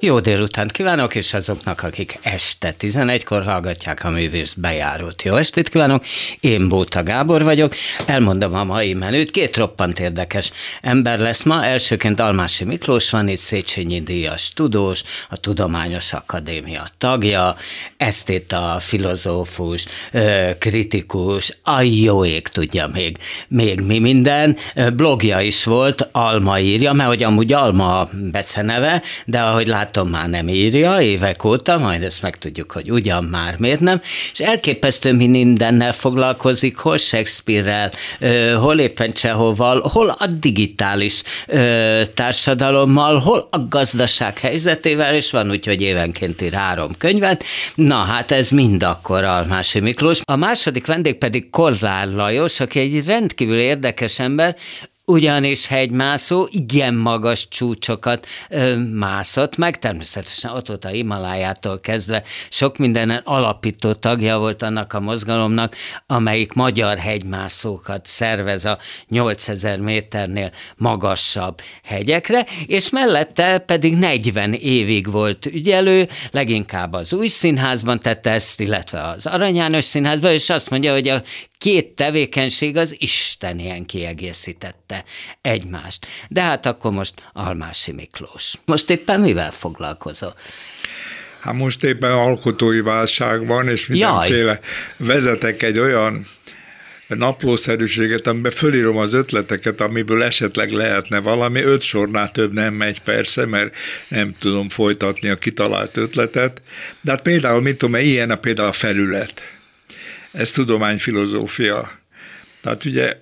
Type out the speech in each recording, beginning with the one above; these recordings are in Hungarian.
Jó délutánt kívánok, és azoknak, akik este 11-kor hallgatják a művész bejárót. Jó estét kívánok, én Bóta Gábor vagyok, elmondom a mai menüt, két roppant érdekes ember lesz ma, elsőként Almási Miklós van itt, Széchenyi Díjas tudós, a Tudományos Akadémia tagja, esztéta, filozófus, kritikus, a jó ég tudja még, még mi minden, blogja is volt, Alma írja, mert hogy amúgy Alma beceneve, de ahogy lát látom, már nem írja évek óta, majd ezt megtudjuk, hogy ugyan már miért nem, és elképesztő mi mindennel foglalkozik, hol Shakespeare-rel, hol éppen Csehoval, hol a digitális társadalommal, hol a gazdaság helyzetével, és van úgy, hogy évenként ír három könyvet. Na hát ez mind akkor Almási Miklós. A második vendég pedig Kollár Lajos, aki egy rendkívül érdekes ember, ugyanis hegymászó igen magas csúcsokat ö, mászott meg, természetesen ott volt a Himalájától kezdve, sok mindenen alapító tagja volt annak a mozgalomnak, amelyik magyar hegymászókat szervez a 8000 méternél magasabb hegyekre, és mellette pedig 40 évig volt ügyelő, leginkább az új színházban tette ezt, illetve az Arany János színházban, és azt mondja, hogy a két tevékenység az Isten ilyen kiegészítette egymást. De hát akkor most Almási Miklós. Most éppen mivel foglalkozol? Hát most éppen alkotói válság van, és mindenféle Jaj. vezetek egy olyan naplószerűséget, amiben fölírom az ötleteket, amiből esetleg lehetne valami. Öt sornál több nem megy persze, mert nem tudom folytatni a kitalált ötletet. De hát például, mit tudom, ilyen a például a felület ez tudományfilozófia. Tehát ugye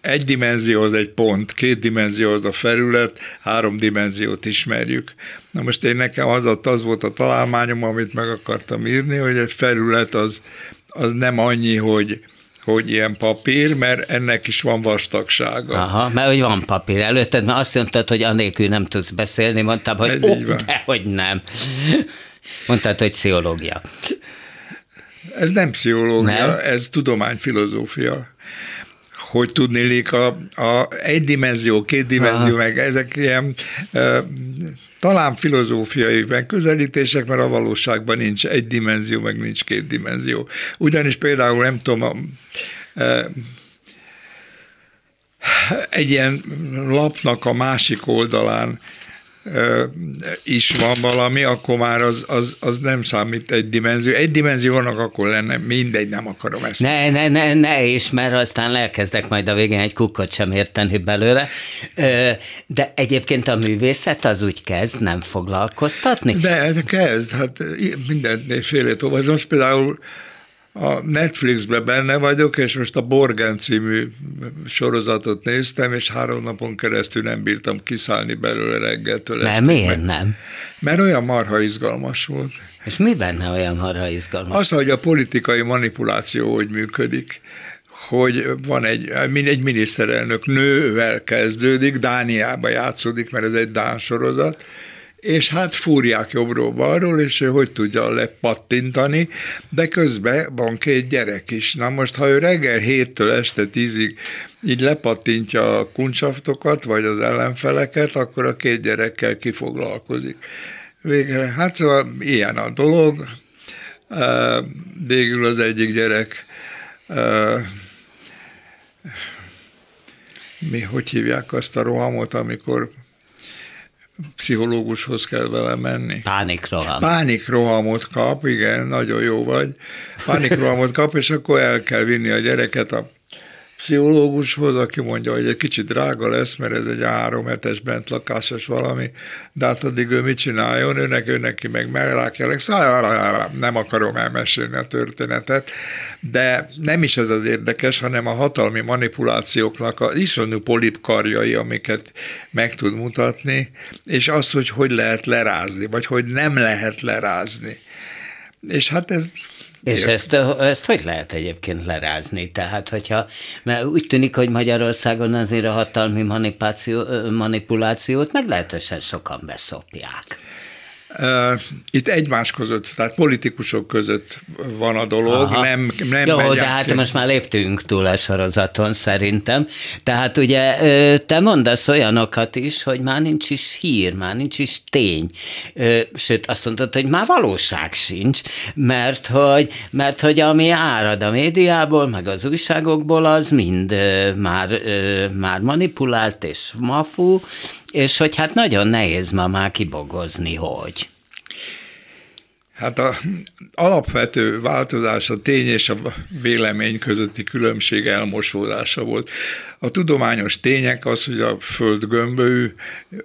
egy dimenzió az egy pont, két dimenzió az a felület, három dimenziót ismerjük. Na most én nekem az, az volt a találmányom, amit meg akartam írni, hogy egy felület az, az nem annyi, hogy hogy ilyen papír, mert ennek is van vastagsága. Aha, mert hogy van papír előtted, mert azt mondtad, hogy anélkül nem tudsz beszélni, mondtam, hogy Ez oh, de, hogy nem. Mondtad, hogy pszichológia. Ez nem pszichológia, nem? ez tudományfilozófia hogy tudnélik a, a egy dimenzió, két dimenzió, Aha. meg ezek ilyen e, talán filozófiai megközelítések, mert a valóságban nincs egy dimenzió, meg nincs két dimenzió. Ugyanis például nem tudom, a, e, egy ilyen lapnak a másik oldalán is van valami, akkor már az, az, az nem számít egy dimenzió. Egy dimenziónak akkor lenne, mindegy, nem akarom ezt. Ne, ne, ne, ne is, mert aztán elkezdek majd a végén egy kukkot sem érteni belőle. De egyébként a művészet az úgy kezd nem foglalkoztatni? De, kezd, hát mindenféle olvasom. Most például a Netflixben benne vagyok, és most a Borgen című sorozatot néztem, és három napon keresztül nem bírtam kiszállni belőle reggeltől Mert miért meg. nem? Mert olyan marha izgalmas volt. És mi benne olyan marha izgalmas? Az, hogy a politikai manipuláció hogy működik hogy van egy, egy miniszterelnök nővel kezdődik, Dániába játszódik, mert ez egy Dán sorozat, és hát fúrják jobbról-balról, és ő hogy tudja lepattintani, de közben van két gyerek is. Na most, ha ő reggel héttől este tízig így lepattintja a kuncsaftokat, vagy az ellenfeleket, akkor a két gyerekkel kifoglalkozik. Végre, hát szóval ilyen a dolog. Végül az egyik gyerek mi, hogy hívják azt a rohamot, amikor pszichológushoz kell vele menni. Pánikroham. Pánikrohamot kap, igen, nagyon jó vagy. Pánikrohamot kap, és akkor el kell vinni a gyereket a pszichológushoz, aki mondja, hogy egy kicsit drága lesz, mert ez egy három hetes bentlakásos valami, de hát addig ő mit csináljon, őnek, ő neki meg szóval nem akarom elmesélni a történetet, de nem is ez az érdekes, hanem a hatalmi manipulációknak a iszonyú polipkarjai, amiket meg tud mutatni, és az, hogy hogy lehet lerázni, vagy hogy nem lehet lerázni. És hát ez és ezt, ezt hogy lehet egyébként lerázni? Tehát, hogyha, mert úgy tűnik, hogy Magyarországon azért a hatalmi manipuláció, manipulációt meglehetősen sokan beszopják. Itt egymás között, tehát politikusok között van a dolog, Aha. nem, nem Jó, de hát ki. most már léptünk túl a sorozaton szerintem. Tehát ugye te mondasz olyanokat is, hogy már nincs is hír, már nincs is tény. Sőt, azt mondtad, hogy már valóság sincs, mert hogy, mert hogy ami árad a médiából, meg az újságokból, az mind már, már manipulált és mafú, és hogy hát nagyon nehéz ma már kibogozni, hogy. Hát a alapvető változás a tény és a vélemény közötti különbség elmosódása volt. A tudományos tények az, hogy a föld gömbölyű,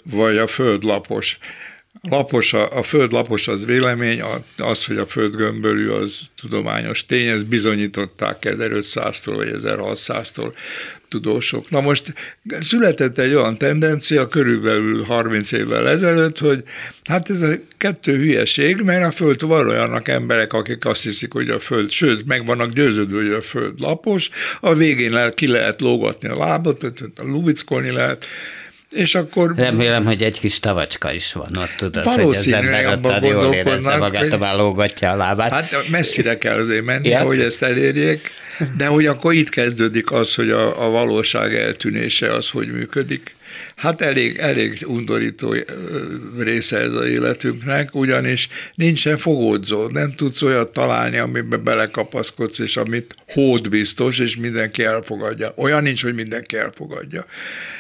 vagy a föld lapos. Lapos, a, a föld lapos az vélemény, az, hogy a föld gömbölű az tudományos tény, ezt bizonyították 1500-tól vagy 1600-tól tudósok. Na most született egy olyan tendencia körülbelül 30 évvel ezelőtt, hogy hát ez a kettő hülyeség, mert a Föld van olyannak emberek, akik azt hiszik, hogy a Föld, sőt, meg vannak győződve, hogy a Föld lapos, a végén el, ki lehet lógatni a lábot, lubickolni lehet, és akkor... Remélem, hogy egy kis tavacska is van ott, tudod, hogy az ember ott jól érezze magát, hogy... lógatja a lábát. Hát messzire kell azért menni, ja. hogy ezt elérjék, de hogy akkor itt kezdődik az, hogy a, a valóság eltűnése az, hogy működik. Hát elég, elég undorító része ez az életünknek, ugyanis nincsen fogódzó, nem tudsz olyat találni, amiben belekapaszkodsz, és amit hód biztos, és mindenki elfogadja. Olyan nincs, hogy mindenki elfogadja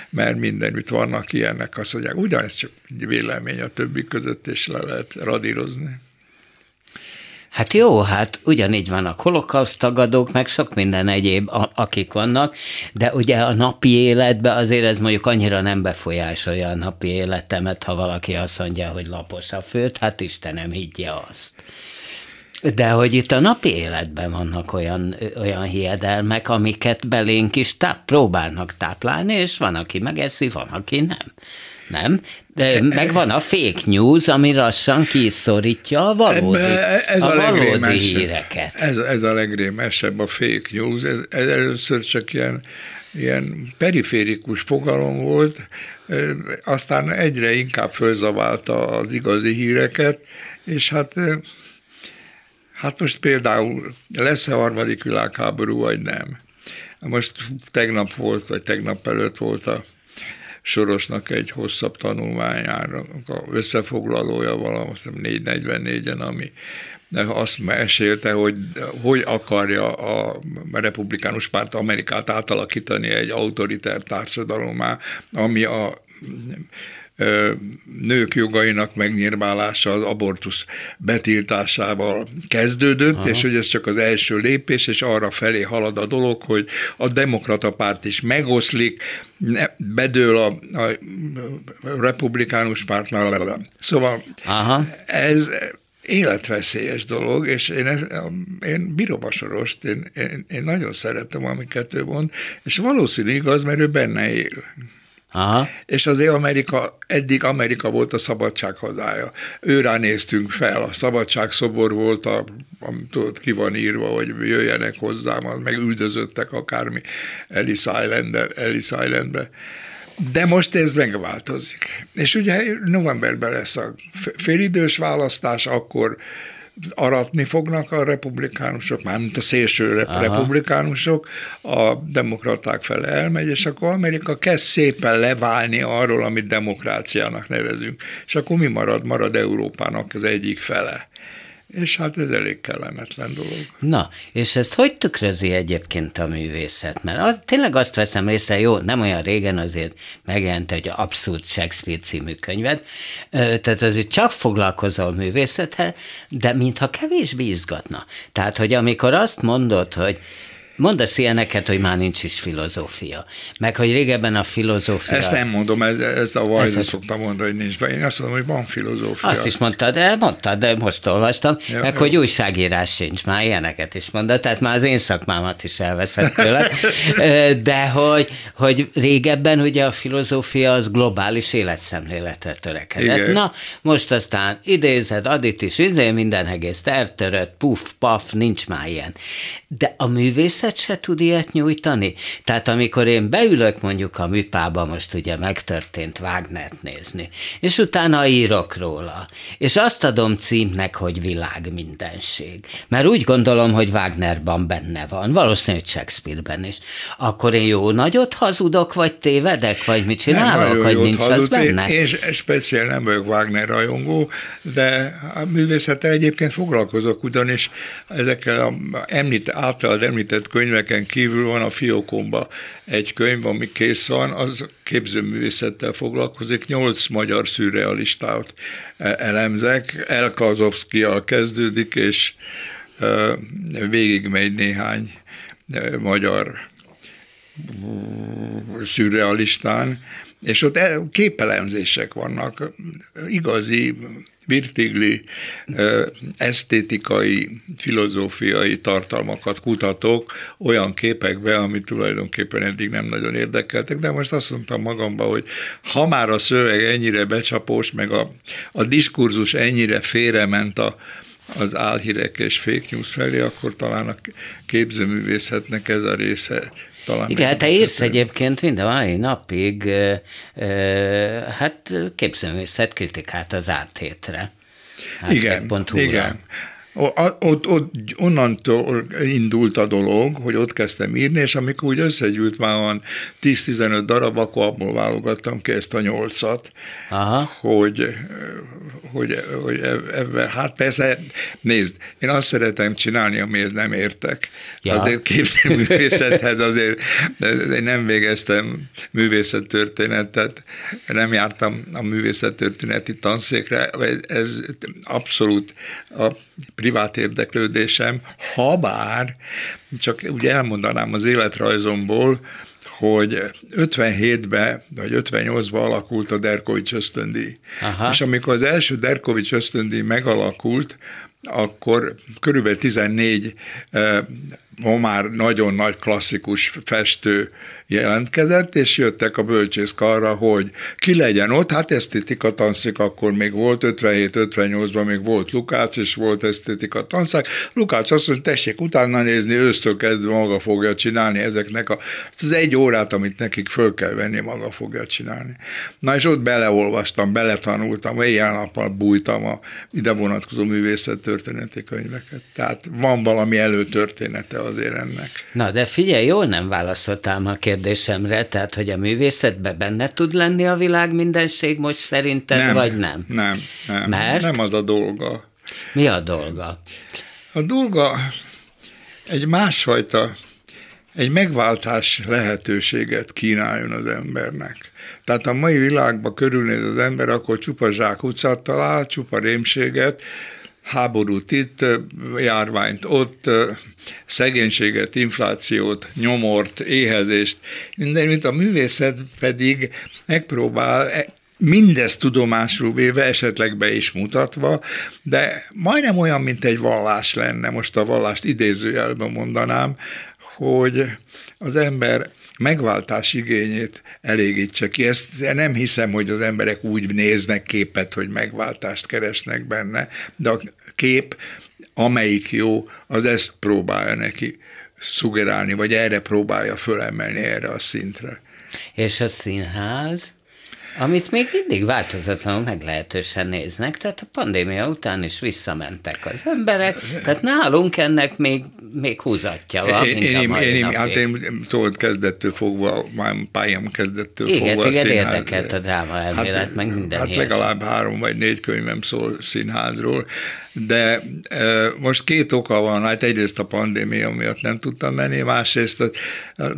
mert mindenütt vannak ilyenek, azt mondják, ugyanez csak vélemény a többi között, és le lehet radírozni. Hát jó, hát ugyanígy van a holokauszt tagadók, meg sok minden egyéb, a, akik vannak, de ugye a napi életben azért ez mondjuk annyira nem befolyásolja a napi életemet, ha valaki azt mondja, hogy lapos a föld, hát Istenem higgye azt. De hogy itt a napi életben vannak olyan, olyan hiedelmek, amiket belénk is táp, próbálnak táplálni, és van, aki megeszi, van, aki nem. Nem? De meg van a fake news, ami lassan kiszorítja a valódi, ez a, a valódi híreket. Ez, ez a legrémesebb a fake news. Ez, ez először csak ilyen, ilyen periférikus fogalom volt, aztán egyre inkább fölzaválta az igazi híreket, és hát Hát most például lesz-e harmadik világháború, vagy nem? Most tegnap volt, vagy tegnap előtt volt a Sorosnak egy hosszabb tanulmányára, a összefoglalója valami 444-en, ami azt mesélte, hogy hogy akarja a republikánus párt Amerikát átalakítani egy autoritár társadalomá, ami a nők jogainak megnyírválása az abortusz betiltásával kezdődött, Aha. és hogy ez csak az első lépés, és arra felé halad a dolog, hogy a demokrata párt is megoszlik, bedől a, a republikánus pártnál. Szóval Aha. ez életveszélyes dolog, és én, ez, én bírom a sorost, én, én, én nagyon szeretem, amiket ő mond, és valószínű igaz, mert ő benne él. Aha. És azért Amerika, eddig Amerika volt a szabadság hazája. Őrá néztünk fel, a szabadság szobor volt, a, amit tudod, ki van írva, hogy jöjjenek hozzám, meg üldözöttek akármi Ellis, Island, Ellis Islandbe. De most ez megváltozik. És ugye novemberben lesz a félidős választás, akkor aratni fognak a republikánusok, mármint a szélső Aha. republikánusok, a demokraták fele elmegy, és akkor Amerika kezd szépen leválni arról, amit demokráciának nevezünk. És akkor mi marad? Marad Európának az egyik fele. És hát ez elég kellemetlen dolog. Na, és ezt hogy tükrözi egyébként a művészet? Mert az, tényleg azt veszem észre, jó, nem olyan régen azért megjelent egy abszurd Shakespeare című könyved, tehát azért csak foglalkozol művészettel, de mintha kevésbé izgatna. Tehát, hogy amikor azt mondod, hogy Mondasz ilyeneket, hogy már nincs is filozófia. Meg, hogy régebben a filozófia... Ezt nem mondom, ez, ez a Vajda szokta mondani, hogy nincs. Én azt mondom, hogy van filozófia. Azt is mondtad, de mondtad, de most olvastam. Ja, meg, jó. hogy újságírás sincs, már ilyeneket is mondod. Tehát már az én szakmámat is elveszett tőle. de hogy, hogy régebben ugye a filozófia az globális életszemléletre törekedett. Igen. Na, most aztán idézed, adit is, izé, minden egész eltörött, puf, paf, nincs már ilyen. De a művész művészet se tud ilyet nyújtani? Tehát amikor én beülök mondjuk a műpába, most ugye megtörtént Wagnert nézni, és utána írok róla, és azt adom címnek, hogy világ mindenség. Mert úgy gondolom, hogy Wagnerban benne van, valószínűleg Shakespeareben is. Akkor én jó nagyot hazudok, vagy tévedek, vagy mit csinálok, hogy nincs hazudsz. az benne? Én, én speciál nem vagyok Wagner rajongó, de a művészettel egyébként foglalkozok, ugyanis ezekkel a említ, általad említett könyveken kívül van a fiókomba egy könyv, ami kész van, az képzőművészettel foglalkozik, nyolc magyar szürrealistát elemzek, Elkazovszkijal kezdődik, és végigmegy néhány magyar szürrealistán, és ott képelemzések vannak, igazi virtigli esztétikai, filozófiai tartalmakat kutatok olyan képekbe, amit tulajdonképpen eddig nem nagyon érdekeltek, de most azt mondtam magamban, hogy ha már a szöveg ennyire becsapós, meg a, a diskurzus ennyire félrement a, az álhírek és fake news felé, akkor talán a képzőművészetnek ez a része talán Igen, te írsz egyébként minden mai napig, e, e, hát képzőművészet kritikát az árt hétre. Igen, igen. Ott, ott, onnantól indult a dolog, hogy ott kezdtem írni, és amikor úgy összegyűlt már van 10-15 darab, akkor abból válogattam ki ezt a nyolcat, Aha. hogy, hogy, hogy ebben, hát persze, nézd, én azt szeretem csinálni, amihez nem értek. Ja. Azért képzőművészethez azért én nem végeztem művészettörténetet, nem jártam a művészettörténeti tanszékre, ez abszolút a privát érdeklődésem, ha bár, csak ugye elmondanám az életrajzomból, hogy 57-ben vagy 58-ban alakult a Derkovics ösztöndíj. Aha. És amikor az első Derkovics ösztöndíj megalakult, akkor körülbelül 14 ma már nagyon nagy klasszikus festő jelentkezett, és jöttek a bölcsészkarra, hogy ki legyen ott, hát esztétika tanszik akkor még volt, 57-58-ban még volt Lukács, és volt esztétika tanszák. Lukács azt mondja, tessék utána nézni, ősztől kezdve maga fogja csinálni ezeknek a, az egy órát, amit nekik föl kell venni, maga fogja csinálni. Na és ott beleolvastam, beletanultam, éjjel-nappal bújtam a ide vonatkozó művészettörténeti könyveket. Tehát van valami előtörténete azért ennek. Na, de figyelj, jól nem válaszoltál a kérdésemre, tehát, hogy a művészetben benne tud lenni a világ mindenség most szerinted, nem, vagy nem? Nem, nem. Mert? Nem az a dolga. Mi a dolga? A dolga egy másfajta, egy megváltás lehetőséget kínáljon az embernek. Tehát a mai világban körülnéz az ember, akkor csupa zsákutcát talál, csupa rémséget, háborút itt, járványt ott, szegénységet, inflációt, nyomort, éhezést, minden, mint a művészet pedig megpróbál e, mindezt tudomásul véve, esetleg be is mutatva, de majdnem olyan, mint egy vallás lenne, most a vallást idézőjelben mondanám, hogy az ember megváltás igényét elégítse ki. Ezt nem hiszem, hogy az emberek úgy néznek képet, hogy megváltást keresnek benne, de a kép, amelyik jó, az ezt próbálja neki szugerálni, vagy erre próbálja fölemelni erre a szintre. És a színház? Amit még mindig változatlanul meglehetősen néznek, tehát a pandémia után is visszamentek az emberek, tehát nálunk ennek még, még húzatja van, én, én, én, én, hát én tudod, kezdettől fogva, már pályám kezdettől igen, fogva igen, színház. érdekelt a dráma elmélet, hát, meg minden Hát legalább három vagy négy könyvem szól színházról, de most két oka van, hát egyrészt a pandémia miatt nem tudtam menni, másrészt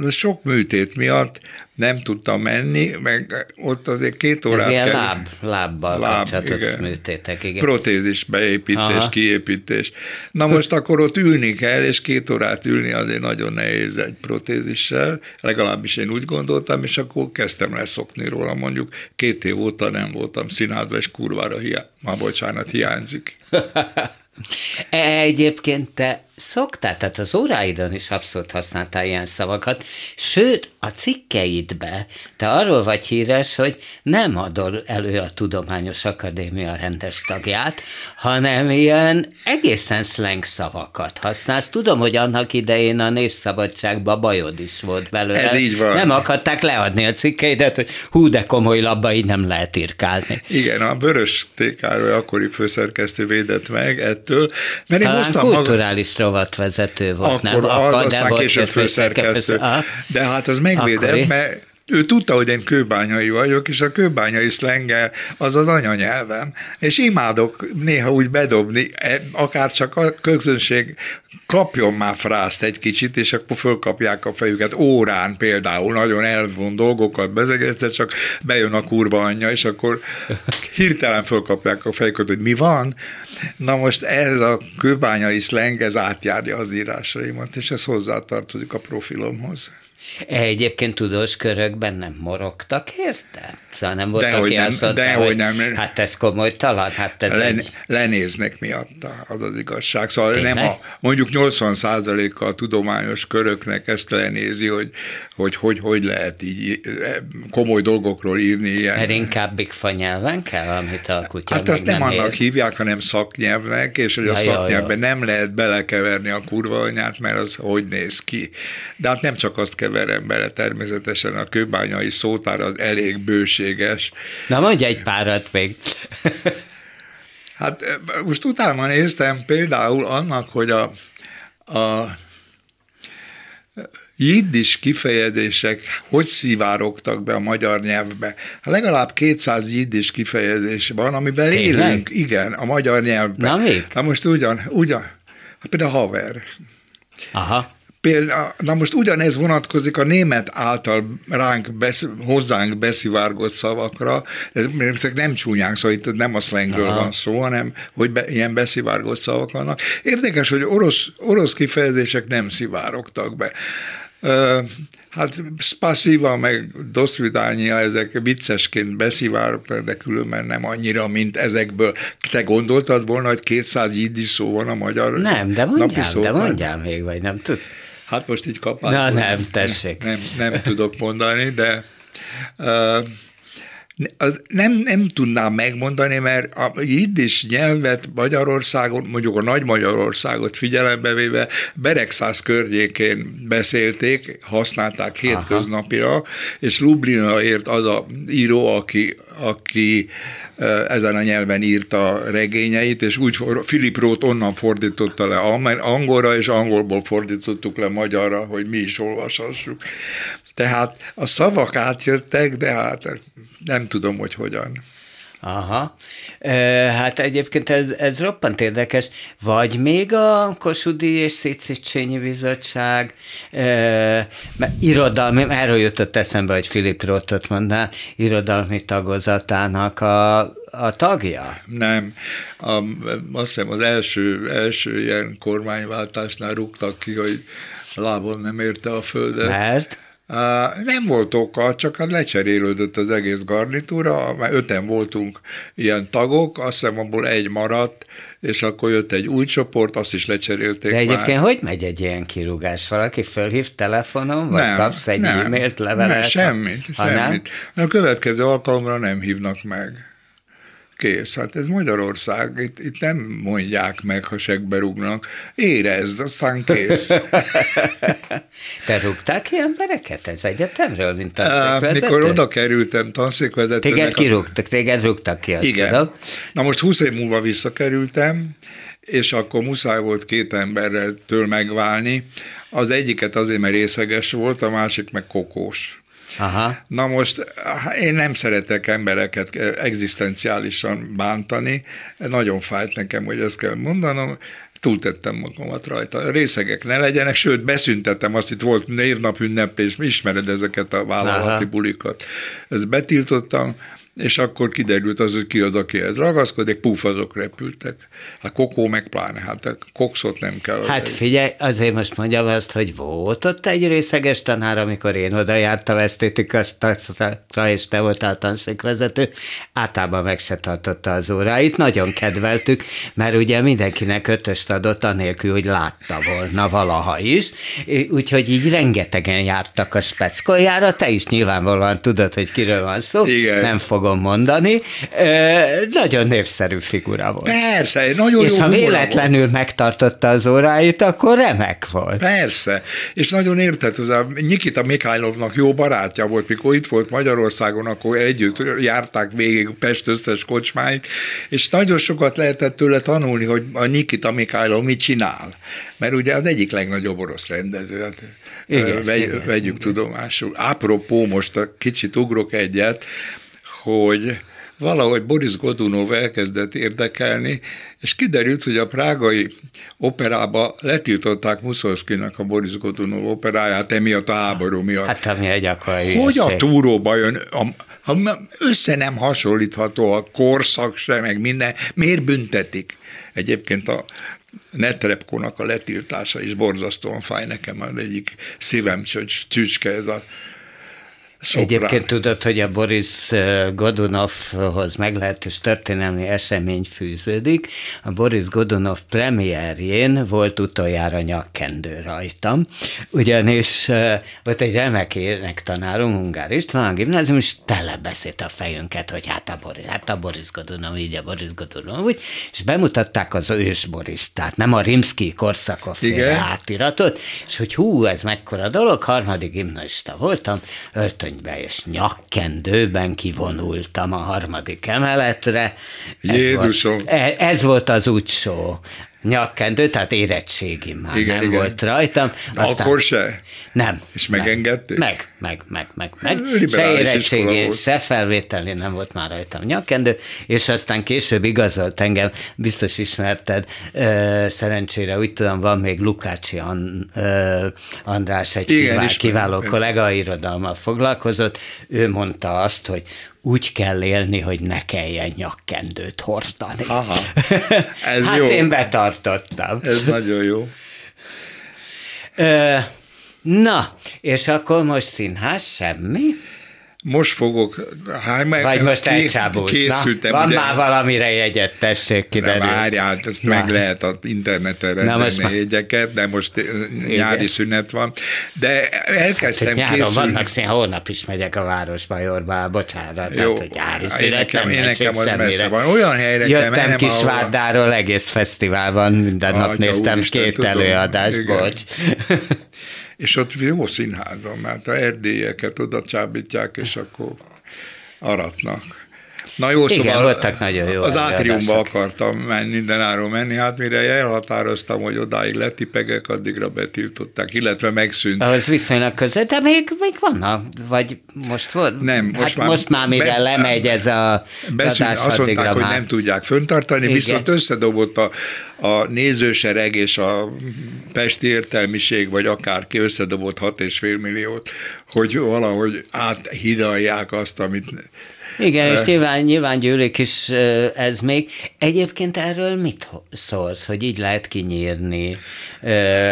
sok műtét miatt nem tudtam menni, meg ott azért két órát Ez ilyen kell. láb, lábbal láb, kapcsolatos igen. műtétek, igen. Protézis beépítés, Aha. kiépítés. Na most akkor ott ülni kell, és két órát ülni azért nagyon nehéz egy protézissel, legalábbis én úgy gondoltam, és akkor kezdtem leszokni róla, mondjuk két év óta nem voltam színházban, és kurvára hiá... Ma bocsánat, hiányzik. E, egyébként te szoktál, tehát az óráidon is abszolút használtál ilyen szavakat, sőt, a cikkeidbe te arról vagy híres, hogy nem adol elő a Tudományos Akadémia rendes tagját, hanem ilyen egészen slang szavakat használsz. Tudom, hogy annak idején a Népszabadságban bajod is volt belőle. Ez így van. Nem akarták leadni a cikkeidet, hogy hú, de komoly labba, így nem lehet írkálni. Igen, a Vörös TK-ről akkori főszerkesztő védett meg ettől. Mert Talán én hoztam kulturális maga... rovatvezető volt, Akkor nem? Az, Akkor, aztán később főszerkesztő. De hát az megvédett, mert ő tudta, hogy én kőbányai vagyok, és a kőbányai szlenge az az anyanyelvem, és imádok néha úgy bedobni, e, akár csak a közönség kapjon már frászt egy kicsit, és akkor fölkapják a fejüket órán például, nagyon elvon dolgokat bezegezte, csak bejön a kurva anyja, és akkor hirtelen fölkapják a fejüket, hogy mi van. Na most ez a kőbányai szleng, ez átjárja az írásaimat, és ez hozzátartozik a profilomhoz. Egyébként tudós körökben nem morogtak, érte? Szóval nem volt, de aki nem, azt mondta, de hogy nem. hát ez komoly talan, hát ez Len, egy... Lenéznek miatta, az az igazság. Szóval Tényleg? nem a, mondjuk 80% a tudományos köröknek ezt lenézi, hogy hogy, hogy hogy lehet így komoly dolgokról írni ilyen. Mert inkább bigfa nyelven kell, amit a kutya Hát ezt nem, nem annak ér. hívják, hanem szaknyelvnek, és hogy ja, a szaknyelvben nem lehet belekeverni a kurva anyát, mert az hogy néz ki. De hát nem csak azt keverem bele, természetesen a kőbányai szótár az elég bőséges. Na mondj egy párat még. hát most utána néztem például annak, hogy a, a jiddis kifejezések hogy szivárogtak be a magyar nyelvbe. Hát legalább 200 jiddis kifejezés van, amivel Tényleg? élünk, igen, a magyar nyelvben. Na még? Na most ugyan, ugyan, hát például haver. Aha. Például, na most ugyanez vonatkozik a német által ránk, besz, hozzánk beszivárgott szavakra, ez nem csúnyánk, szóval itt nem a szlengről van szó, hanem hogy be, ilyen beszivárgott szavak vannak. Érdekes, hogy orosz, orosz kifejezések nem szivárogtak be. Hát Spasiva, meg Doszvidánia, ezek viccesként beszivárogtak, de különben nem annyira, mint ezekből. Te gondoltad volna, hogy 200 jiddi szó van a magyar Nem, de mondjál, de mondjál még, vagy nem tudsz? Hát most így kapál. Na nem, tessék. Nem, nem, nem tudok mondani, de uh, az nem, nem tudnám megmondani, mert a jiddis nyelvet Magyarországon, mondjuk a Nagy Magyarországot figyelembe véve Beregszáz környékén beszélték, használták hétköznapira, Aha. és ért az a író, aki, aki ezen a nyelven írta regényeit, és úgy Philip Roth onnan fordította le angolra, és angolból fordítottuk le magyarra, hogy mi is olvashassuk. Tehát a szavak átjöttek, de hát nem tudom, hogy hogyan. Aha. E, hát egyébként ez, ez roppant érdekes. Vagy még a Kossuth és Széchenyi Bizottság e, mert irodalmi, erről jutott eszembe, hogy Filip Rottot mondná, irodalmi tagozatának a, a tagja? Nem. A, azt hiszem az első, első ilyen kormányváltásnál rúgtak ki, hogy lábon nem érte a földet. Mert? Nem volt oka, csak hát lecserélődött az egész garnitúra, mert öten voltunk ilyen tagok, azt hiszem abból egy maradt, és akkor jött egy új csoport, azt is lecserélték De egyébként már. hogy megy egy ilyen kirúgás? Valaki fölhív telefonon, vagy nem, kapsz egy nem, e-mailt, levelet? Nem, semmit, ha semmit. Nem? A következő alkalomra nem hívnak meg. Kész, hát ez Magyarország, itt, itt nem mondják meg, ha segbe rúgnak. Érezd, aztán kész. Te rúgták ki embereket ez egyetemről, mint tanszékvezető? Mikor oda kerültem tanszékvezetőnek... Téged kirúgtak, téged rúgtak ki, azt Igen. Tudom. Na most 20 év múlva visszakerültem, és akkor muszáj volt két emberrel től megválni. Az egyiket azért, mert részeges volt, a másik meg kokós. Aha. Na most én nem szeretek embereket egzisztenciálisan bántani, nagyon fájt nekem, hogy ezt kell mondanom, túltettem magamat rajta. Részegek ne legyenek, sőt, beszüntettem azt, itt volt névnap ünneplés, ismered ezeket a vállalati Aha. bulikat. Ezt betiltottam, és akkor kiderült az, hogy ki az, aki ez ragaszkodik, puf, azok repültek. Hát kokó meg pláne, hát a kokszot nem kell. Hát figyelj, azért most mondjam azt, hogy volt ott egy részeges tanár, amikor én oda jártam esztétikas tanszakra, és te voltál tanszékvezető, általában meg se tartotta az óráit, nagyon kedveltük, mert ugye mindenkinek ötöst adott, anélkül, hogy látta volna valaha is, úgyhogy így rengetegen jártak a speckoljára, te is nyilvánvalóan tudod, hogy kiről van szó, Igen. nem fogom mondani. Nagyon népszerű figura volt. Persze, nagyon és jó ha véletlenül volt. megtartotta az óráit, akkor remek volt. Persze, és nagyon a Nikita Mikhailovnak jó barátja volt, mikor itt volt Magyarországon, akkor együtt járták végig Pest összes kocsmáit, és nagyon sokat lehetett tőle tanulni, hogy a Nikita Mikhailov mit csinál. Mert ugye az egyik legnagyobb orosz rendező, hát igen, vegy, igen, vegyük igen. tudomásul. Apropó, most a kicsit ugrok egyet, hogy valahogy Boris Godunov elkezdett érdekelni, és kiderült, hogy a prágai operába letiltották Muszorszkinak a Boris Godunov operáját, emiatt a háború miatt. Hát ami egy Hogy a túróba jön, a, ha össze nem hasonlítható a korszak se, meg minden, miért büntetik? Egyébként a Netrepkónak a letiltása is borzasztóan fáj nekem, az egyik szívem csücske ez a Szoprán. Egyébként tudod, hogy a Boris Godunovhoz meglehetős történelmi esemény fűződik. A Boris Godunov premierjén volt utoljára nyakkendő rajtam, ugyanis volt egy remek énektanárunk, Ungár István, a gimnázium, és tele beszélt a fejünket, hogy hát a Boris, hát a Boris Godunov, így a Boris Godunov, úgy, és bemutatták az ős Boris, tehát nem a Rimsky Korszakov átiratot, és hogy hú, ez mekkora dolog, harmadik gimnazista voltam, öltöny öltönybe és nyakkendőben kivonultam a harmadik emeletre. Jézusom! Ez volt, e, ez volt az útsó nyakkendő, tehát érettségi már igen, nem igen. volt rajtam. Aztán, Akkor se? Nem. És megengedték? Meg, meg, meg, meg, meg. Se érettségi, se felvételi nem volt már rajtam nyakkendő, és aztán később igazolt engem, biztos ismerted, szerencsére úgy tudom, van még Lukácsi András, egy igen, kivál, kiváló kollega, irodalmal foglalkozott, ő mondta azt, hogy úgy kell élni, hogy ne kelljen nyakkendőt hordani. Aha, ez hát jó. én betartottam. Ez nagyon jó. Na, és akkor most színház semmi? Most fogok, meg, Vagy most készültem. Van ugye, már valamire jegyet, tessék kiderülni. Várjál, ezt Na. meg lehet az interneten rendelni a jegyeket, de most Igen. nyári szünet van. De elkezdtem hát, nyáron készülni. vannak szín, holnap is megyek a Városbajorba, bocsánat, Jó, tehát, hogy nyári szünet nekem, nem én nekem az messze van. Olyan helyre Jöttem kell mennem, Kisvárdáról, ahol... egész fesztiválban, minden nap néztem két előadást, bocs. és ott jó színház van, mert a erdélyeket oda csábítják, és akkor aratnak. Na jó, Igen, szóval voltak nagyon jó az átriumba akartam menni, mindenáról menni, hát mire elhatároztam, hogy odáig letipegek, addigra betiltották, illetve megszűnt. Az viszonylag közel, de még, még vannak, vagy most volt? Nem, most hát már, most már mire be, lemegy ez a beszűnt, adás, Azt mondták, hogy nem tudják föntartani, Igen. viszont összedobott a, a nézősereg és a pesti értelmiség, vagy akárki összedobott 6,5 milliót, hogy valahogy áthidalják azt, amit igen, és nyilván, nyilván gyűlik is ez még. Egyébként erről mit szólsz, hogy így lehet kinyírni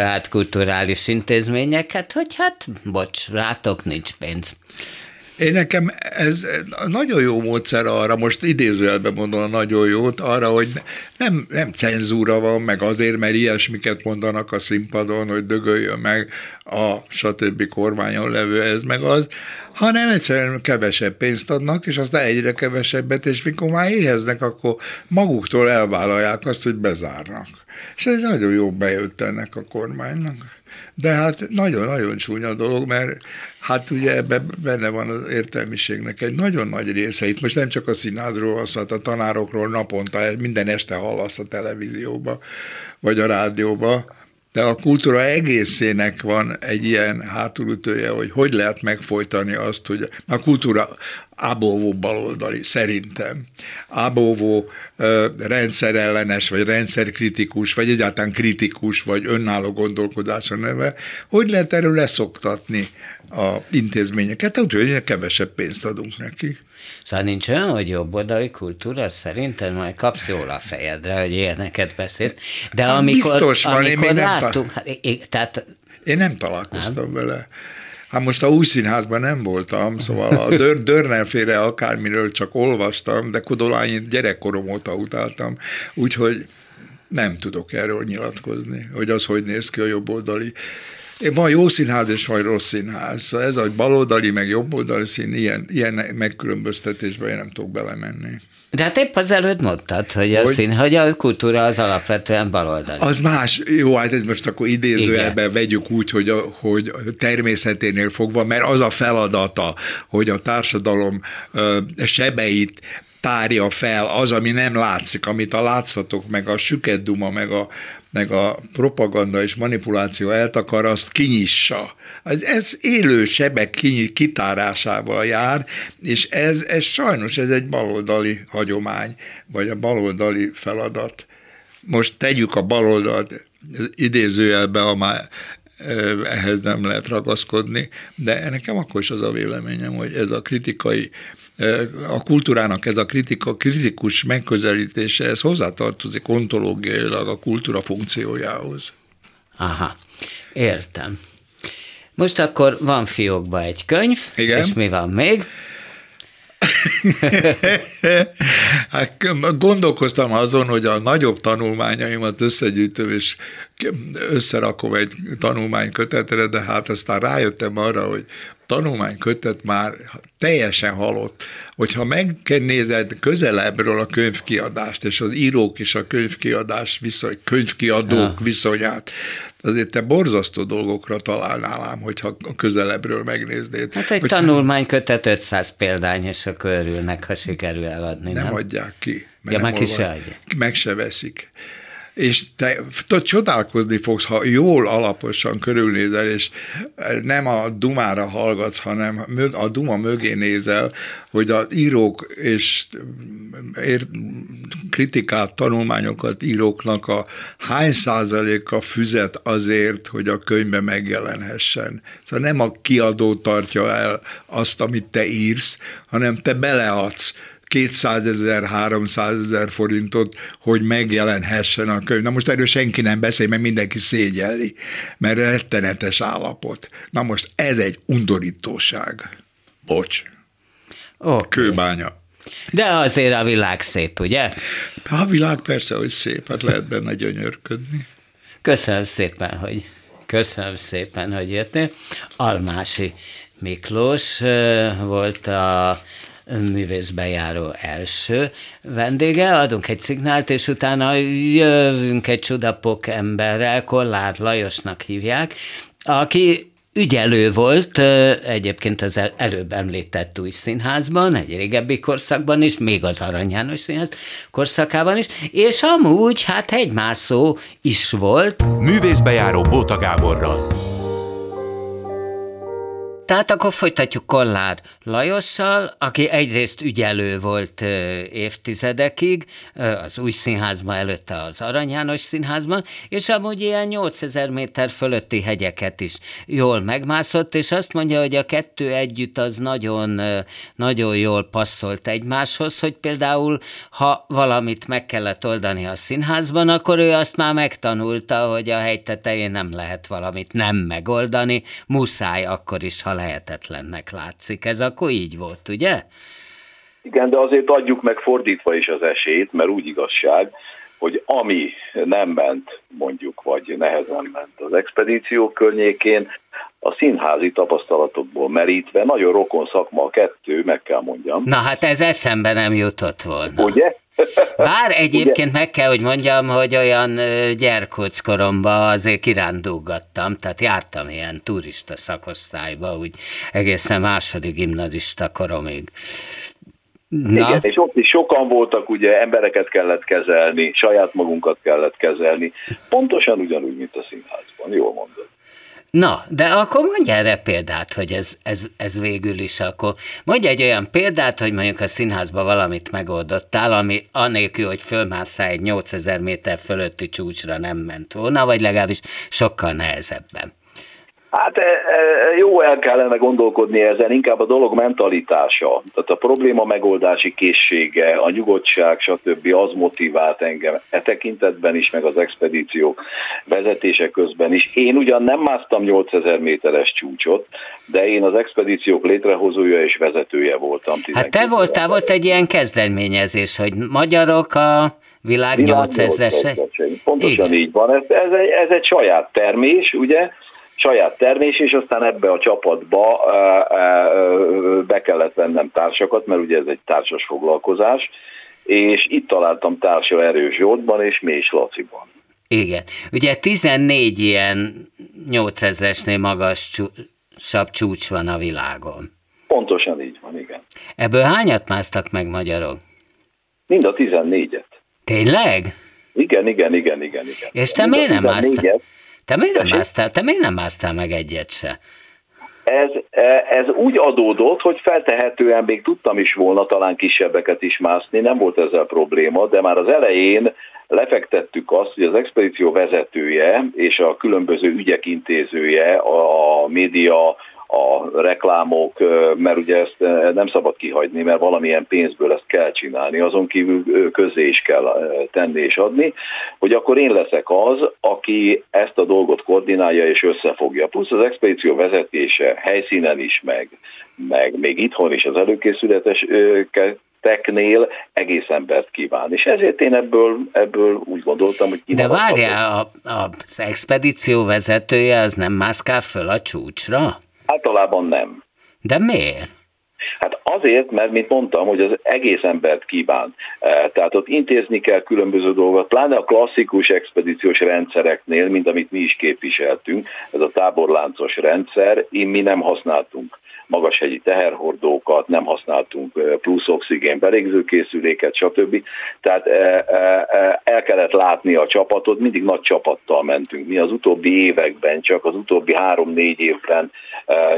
hát kulturális intézményeket, hogy hát, bocs, rátok nincs pénz. Én nekem ez nagyon jó módszer arra, most idézőjelben mondom a nagyon jót, arra, hogy nem, nem cenzúra van, meg azért, mert ilyesmiket mondanak a színpadon, hogy dögöljön meg a stb. kormányon levő ez meg az, hanem egyszerűen kevesebb pénzt adnak, és aztán egyre kevesebbet, és mikor már éheznek, akkor maguktól elvállalják azt, hogy bezárnak. És ez nagyon jó bejött ennek a kormánynak. De hát nagyon-nagyon csúnya dolog, mert hát ugye ebben benne van az értelmiségnek egy nagyon nagy része. Itt most nem csak a színházról van a tanárokról naponta, minden este hallasz a televízióba, vagy a rádióba, de a kultúra egészének van egy ilyen hátulütője, hogy hogy lehet megfojtani azt, hogy a kultúra ábóvó baloldali, szerintem. Ábóvó rendszerellenes, vagy rendszerkritikus, vagy egyáltalán kritikus, vagy önálló gondolkodása neve, hogy lehet erről leszoktatni a intézményeket, úgyhogy kevesebb pénzt adunk nekik. Szóval nincs olyan, hogy jobboldali kultúra, szerintem majd kapsz jól a fejedre, hogy ilyeneket beszélsz. De hát amikor, Biztos van, amikor én láttuk, hát, tehát... Én nem találkoztam nem? vele. Hát most a új színházban nem voltam, szóval a Dör, Dörnerféle akármiről csak olvastam, de Kodolányi gyerekkorom óta utáltam, úgyhogy nem tudok erről nyilatkozni, hogy az hogy néz ki a jobboldali van jó színház és van rossz színház. Szóval ez a baloldali, meg jobboldali szín, ilyen, ilyen megkülönböztetésben én nem tudok belemenni. De hát épp az előtt mondtad, hogy a, hogy, szín, hogy a kultúra az alapvetően baloldali. Az más, jó, hát ez most akkor idézőjelben vegyük úgy, hogy, a, hogy természeténél fogva, mert az a feladata, hogy a társadalom sebeit tárja fel az, ami nem látszik, amit a látszatok, meg a süket duma, meg a, meg a propaganda és manipuláció eltakar, azt kinyissa. Ez, ez élő sebek kitárásával jár, és ez, ez sajnos ez egy baloldali hagyomány, vagy a baloldali feladat. Most tegyük a baloldalt idézőjelbe, a már ehhez nem lehet ragaszkodni, de nekem akkor is az a véleményem, hogy ez a kritikai a kultúrának ez a kritika, kritikus megközelítése, ez hozzátartozik ontológiailag a kultúra funkciójához. Aha, értem. Most akkor van fiókba egy könyv, Igen? és mi van még? hát gondolkoztam azon, hogy a nagyobb tanulmányaimat összegyűjtöm, és összerakom egy tanulmánykötetre, de hát aztán rájöttem arra, hogy tanulmánykötet már teljesen halott. Hogyha megnézed közelebbről a könyvkiadást, és az írók és a könyvkiadás viszony, könyvkiadók ja. viszonyát, azért te borzasztó dolgokra találnál ám, hogyha közelebbről megnéznéd. Hát egy hogy tanulmánykötet 500 példány, és akkor örülnek, ha sikerül eladni. Nem, nem? adják ki. Ja, meg ki se adják. Meg se veszik és te tudod, csodálkozni fogsz, ha jól alaposan körülnézel, és nem a dumára hallgatsz, hanem a duma mögé nézel, hogy az írók és kritikát, tanulmányokat íróknak a hány százaléka füzet azért, hogy a könyvbe megjelenhessen. Szóval nem a kiadó tartja el azt, amit te írsz, hanem te beleadsz 200 ezer, 300 ezer forintot, hogy megjelenhessen a könyv. Na most erről senki nem beszél, mert mindenki szégyelli, mert rettenetes állapot. Na most ez egy undorítóság. Bocs. Okay. Kőbánya. De azért a világ szép, ugye? A világ persze, hogy szép, hát lehet benne gyönyörködni. Köszönöm szépen, hogy köszönöm szépen, hogy jöttél. Almási Miklós volt a művészbejáró első vendége, adunk egy szignált, és utána jövünk egy csudapok emberrel, Kollár Lajosnak hívják, aki ügyelő volt egyébként az előbb említett új színházban, egy régebbi korszakban is, még az Arany János színház korszakában is, és amúgy hát hegymászó is volt. Művészbejáró Bóta Gáborral. Tehát akkor folytatjuk Kollár Lajossal, aki egyrészt ügyelő volt évtizedekig, az új színházban, előtte az Arany János színházban, és amúgy ilyen 8000 méter fölötti hegyeket is jól megmászott, és azt mondja, hogy a kettő együtt az nagyon, nagyon jól passzolt egymáshoz, hogy például, ha valamit meg kellett oldani a színházban, akkor ő azt már megtanulta, hogy a hegy tetején nem lehet valamit nem megoldani, muszáj akkor is, ha lehetetlennek látszik. Ez akkor így volt, ugye? Igen, de azért adjuk meg fordítva is az esélyt, mert úgy igazság, hogy ami nem ment, mondjuk, vagy nehezen ment az expedíció környékén, a színházi tapasztalatokból merítve, nagyon rokon szakma a kettő, meg kell mondjam. Na hát ez eszembe nem jutott volna. Ugye? Bár egyébként Ugye? meg kell, hogy mondjam, hogy olyan gyerkóckoromban azért kirándulgattam, tehát jártam ilyen turista szakosztályba, úgy egészen második gimnazista koromig. Na. Igen, és ott is sokan voltak, ugye embereket kellett kezelni, saját magunkat kellett kezelni, pontosan ugyanúgy, mint a színházban, jól mondod. Na, de akkor mondj erre példát, hogy ez, ez, ez végül is akkor. Mondj egy olyan példát, hogy mondjuk a színházban valamit megoldottál, ami anélkül, hogy fölmásszál egy 8000 méter fölötti csúcsra nem ment volna, vagy legalábbis sokkal nehezebben. Hát e, e, jó el kellene gondolkodni ezen, inkább a dolog mentalitása, tehát a probléma megoldási készsége, a nyugodtság, stb. az motivált engem e tekintetben is, meg az expedíciók vezetése közben is. Én ugyan nem másztam 8000 méteres csúcsot, de én az expedíciók létrehozója és vezetője voltam. Hát te voltál, volt egy ilyen kezdeményezés, hogy magyarok a világ, világ 8000-ese? Pontosan Igen. így van. Ez, ez, egy, ez egy saját termés, ugye? Saját termés, és aztán ebbe a csapatba be kellett vennem társakat, mert ugye ez egy társas foglalkozás, és itt találtam társa Erős Zsoltban és Més Laciban. Igen. Ugye 14 ilyen 8000-esnél magasabb csúcs van a világon. Pontosan így van, igen. Ebből hányat másztak meg magyarok? Mind a 14-et. Tényleg? Igen, igen, igen, igen. igen. És te miért nem másztál? Te miért nem másztál, te miért nem másztál meg egyet se? Ez, e, ez úgy adódott, hogy feltehetően még tudtam is volna talán kisebbeket is mászni, nem volt ezzel probléma, de már az elején lefektettük azt, hogy az expedíció vezetője és a különböző ügyek intézője, a média a reklámok, mert ugye ezt nem szabad kihagyni, mert valamilyen pénzből ezt kell csinálni, azon kívül közé is kell tenni és adni, hogy akkor én leszek az, aki ezt a dolgot koordinálja és összefogja. Plusz az expedíció vezetése helyszínen is, meg, meg még itthon is az előkészületes teknél egész embert kíván. És ezért én ebből, ebből úgy gondoltam, hogy De várjál, a, a, az expedíció vezetője az nem mászkál föl a csúcsra? Általában nem. De miért? Hát azért, mert mint mondtam, hogy az egész embert kíván. E, tehát ott intézni kell különböző dolgokat, pláne a klasszikus expedíciós rendszereknél, mint amit mi is képviseltünk, ez a táborláncos rendszer, mi nem használtunk magashegyi teherhordókat, nem használtunk plusz oxigén belégzőkészüléket, stb. Tehát el kellett látni a csapatot, mindig nagy csapattal mentünk. Mi az utóbbi években, csak az utóbbi három-négy évben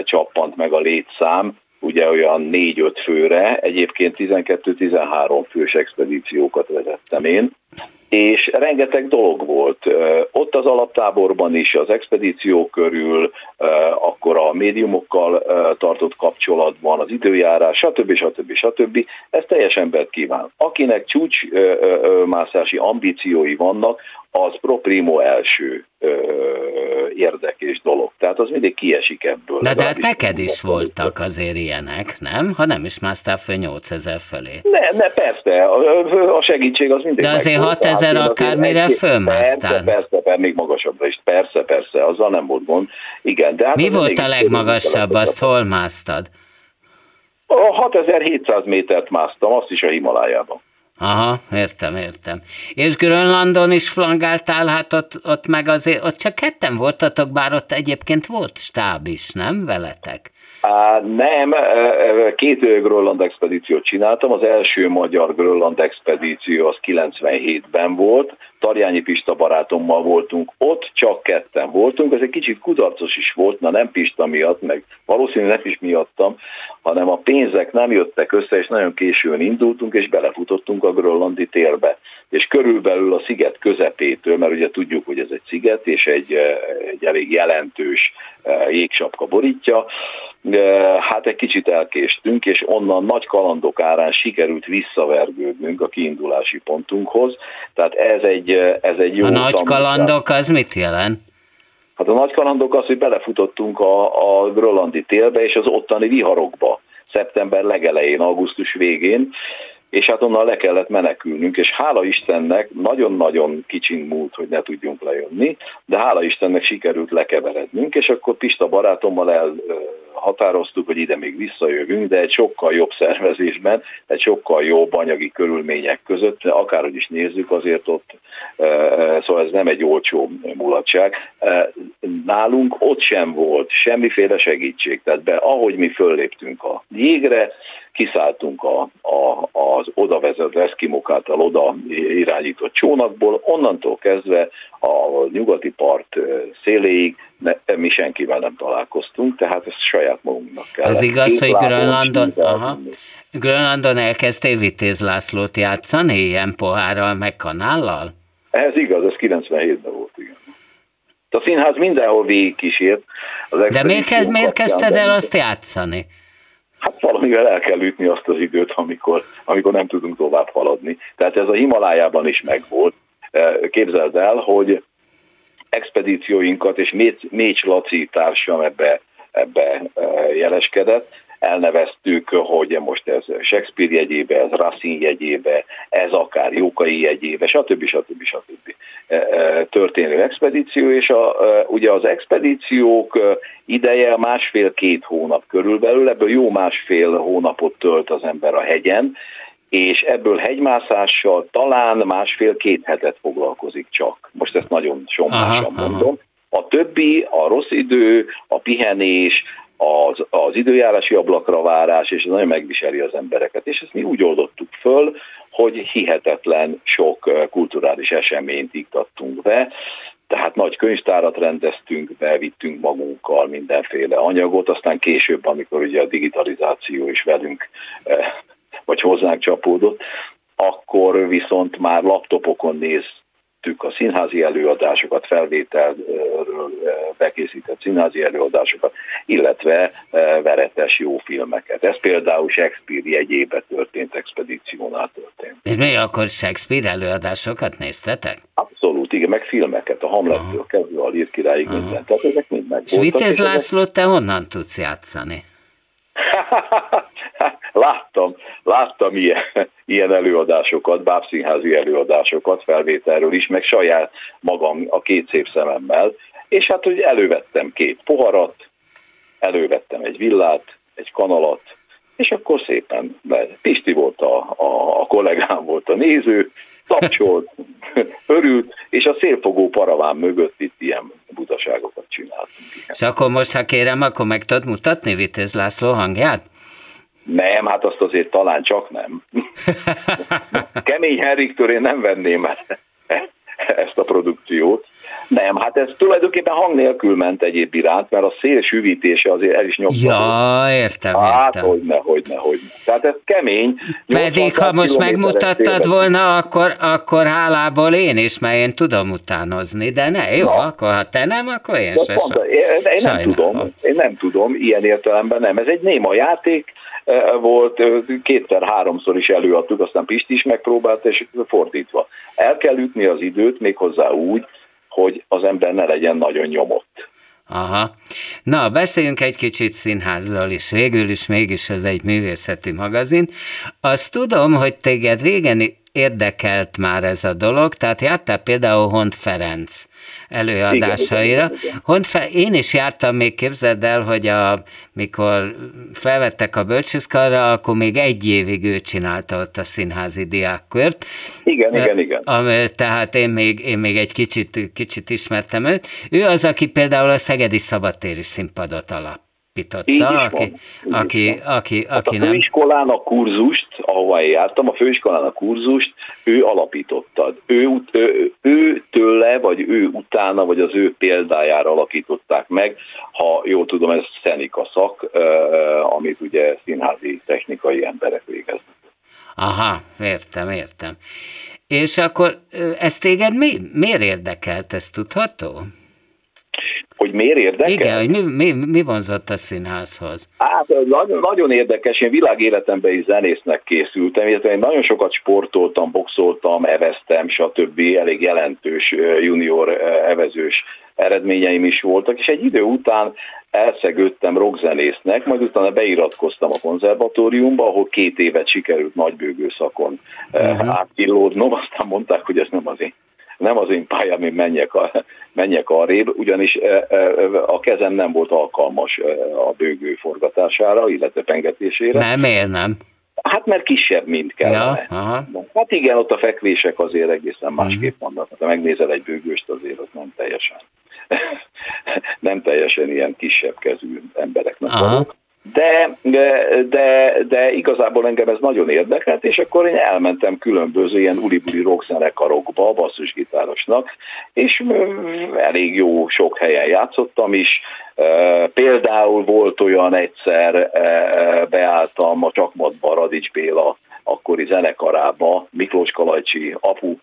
csappant meg a létszám, ugye olyan 4-5 főre, egyébként 12-13 fős expedíciókat vezettem én, és rengeteg dolog volt. Ott az alaptáborban is, az expedíció körül, akkor a médiumokkal tartott kapcsolatban, az időjárás, stb. stb. stb. Ez teljes embert kíván. Akinek csúcsmászási ambíciói vannak, az pro primo első érdekes dolog. Tehát az mindig kiesik ebből. De, de hát neked is voltak azért ilyenek, nem? Ha nem is másztál föl 8000 fölé. Ne, ne, persze, a, a segítség az mindig De azért 6000 akármire fölmásztál. Persze, persze, persze, még magasabbra is. Persze, persze, azzal nem volt gond. Igen, de hát Mi volt a legmagasabb, azt hol másztad? A 6700 métert másztam, azt is a Himalájában. Aha, értem, értem. És Grönlandon is flangáltál, hát ott, ott meg azért, ott csak ketten voltatok, bár ott egyébként volt stáb is, nem veletek? Á, nem, két Grönland expedíciót csináltam, az első magyar Grönland expedíció az 97-ben volt, Tarjányi Pista barátommal voltunk, ott csak ketten voltunk, ez egy kicsit kudarcos is volt, na nem Pista miatt, meg valószínűleg nem is miattam, hanem a pénzek nem jöttek össze, és nagyon későn indultunk, és belefutottunk a grönlandi térbe. És körülbelül a sziget közepétől, mert ugye tudjuk, hogy ez egy sziget, és egy, egy elég jelentős jégsapka borítja, hát egy kicsit elkéstünk, és onnan nagy kalandok árán sikerült visszavergődnünk a kiindulási pontunkhoz. Tehát ez egy, ez egy jó... A nagy kalandok az mit jelent? Hát a nagy kalandok az, hogy belefutottunk a, a grönlandi télbe és az ottani viharokba szeptember legelején, augusztus végén, és hát onnan le kellett menekülnünk, és hála Istennek nagyon-nagyon kicsin múlt, hogy ne tudjunk lejönni, de hála Istennek sikerült lekeverednünk, és akkor Pista barátommal elhatároztuk, hogy ide még visszajövünk, de egy sokkal jobb szervezésben, egy sokkal jobb anyagi körülmények között, akárhogy is nézzük, azért ott, szóval ez nem egy olcsó mulatság. Nálunk ott sem volt semmiféle segítség, tehát be, ahogy mi fölléptünk a jégre, kiszálltunk a, a, az oda vezető eszkimok által oda irányított csónakból, onnantól kezdve a nyugati part széléig ne, mi senkivel nem találkoztunk, tehát ezt saját magunknak kell. Az igaz, hogy Grönlandon, aha, Grönlandon elkezdtél Vitéz Lászlót játszani, ilyen pohárral, meg kanállal? Ez igaz, ez 97-ben volt, igen. A színház mindenhol végig kísért, Az De miért, kezd, miért kezdted el azt játszani? Valamivel el kell ütni azt az időt, amikor, amikor nem tudunk tovább haladni. Tehát ez a Himalájában is megvolt. Képzeld el, hogy expedícióinkat, és Mécs Laci társam ebbe, ebbe jeleskedett, elneveztük, hogy most ez Shakespeare jegyébe, ez Racine jegyébe, ez akár Jókai jegyébe, stb. stb. stb. E, e, történő expedíció, és a, e, ugye az expedíciók ideje másfél-két hónap körülbelül, ebből jó másfél hónapot tölt az ember a hegyen, és ebből hegymászással talán másfél-két hetet foglalkozik csak. Most ezt nagyon sommásan mondom. A többi, a rossz idő, a pihenés, az, az időjárási ablakra várás, és ez nagyon megviseli az embereket. És ezt mi úgy oldottuk föl, hogy hihetetlen sok kulturális eseményt iktattunk be, tehát nagy könyvtárat rendeztünk be, vittünk magunkkal mindenféle anyagot, aztán később, amikor ugye a digitalizáció is velünk vagy hozzánk csapódott, akkor viszont már laptopokon néz, vettük a színházi előadásokat, felvételről bekészített színházi előadásokat, illetve veretes jó filmeket. Ez például Shakespeare jegyébe történt expedíciónál történt. És mi akkor Shakespeare előadásokat néztetek? Abszolút, igen, meg filmeket, a Hamlettől kezdve a Lír királyig minden. Tehát ezek mind meg És Vitez László, te honnan tudsz játszani? láttam, láttam ilyen, ilyen előadásokat, bábszínházi előadásokat felvételről is, meg saját magam a két szép szememmel, és hát hogy elővettem két poharat, elővettem egy villát, egy kanalat, és akkor szépen, mert Pisti volt a, a, a kollégám, volt a néző, tapcsolt, örült, és a szélfogó paraván mögött itt ilyen butaságokat csináltunk. És akkor most, ha kérem, akkor meg tudod mutatni Vitéz László hangját? Nem, hát azt azért talán csak nem. Kemény Henriktől én nem venném ezt a produkciót. Nem, hát ez tulajdonképpen hang nélkül ment egyéb iránt, mert a szél süvítése azért el is nyomta. Ja, értem, hát, értem. hogyne, hogyne, hogyne. Tehát ez kemény. Pedig ha most megmutattad volna, akkor, akkor hálából én is, mert én tudom utánozni, de ne, jó, Na. akkor ha te nem, akkor én se. Pont, én, én nem tudom, én nem tudom, ilyen értelemben nem. Ez egy néma játék, volt, kétszer-háromszor is előadtuk, aztán Pisti is megpróbált, és fordítva. El kell ütni az időt méghozzá úgy, hogy az ember ne legyen nagyon nyomott. Aha. Na, beszéljünk egy kicsit színházról is. Végül is mégis ez egy művészeti magazin. Azt tudom, hogy téged régen érdekelt már ez a dolog, tehát jártál például Hont Ferenc előadásaira. Igen, Hont Ferenc, én is jártam még, képzeld el, hogy a, mikor felvettek a bölcsészkarra, akkor még egy évig ő csinálta ott a színházi diákkört. Igen, igen, igen. Tehát én még, én még egy kicsit, kicsit ismertem őt. Ő az, aki például a Szegedi Szabadtéri színpadot alap alapította, aki, aki, aki, aki, hát aki a főiskolán a kurzust, ahova én jártam, a főiskolán a kurzust ő alapította. Ő, ő, ő tőle, vagy ő utána, vagy az ő példájára alakították meg, ha jól tudom, ez szenika szak, amit ugye színházi technikai emberek végeznek. Aha, értem, értem. És akkor ez téged mi, miért érdekelt, ezt tudható? Hogy miért érdekel? Igen, hogy mi, mi, mi vonzott a színházhoz? Hát nagyon, nagyon érdekes, én világéletemben is zenésznek készültem, illetve én nagyon sokat sportoltam, boxoltam, eveztem, stb. elég jelentős junior evezős eredményeim is voltak, és egy idő után elszegődtem rockzenésznek, majd utána beiratkoztam a konzervatóriumba, ahol két évet sikerült nagybőgő szakon uh-huh. átkillódnom, aztán mondták, hogy ez nem az én nem az én pályám, én menjek, a, menjek arrébb, ugyanis e, e, a kezem nem volt alkalmas e, a bőgő forgatására, illetve pengetésére. Nem, miért nem? Hát mert kisebb, mint kellene. Ja, aha. Hát igen, ott a fekvések azért egészen másképp mhm. vannak. Ha megnézel egy bőgőst, azért ott nem teljesen nem teljesen ilyen kisebb kezű embereknek valók de, de, de igazából engem ez nagyon érdekelt, és akkor én elmentem különböző ilyen ulibuli rockzenekarokba, basszusgitárosnak, és elég jó sok helyen játszottam is. Például volt olyan egyszer, beálltam a Csakmatba Radics Béla akkori zenekarába Miklós Kalajcsi apu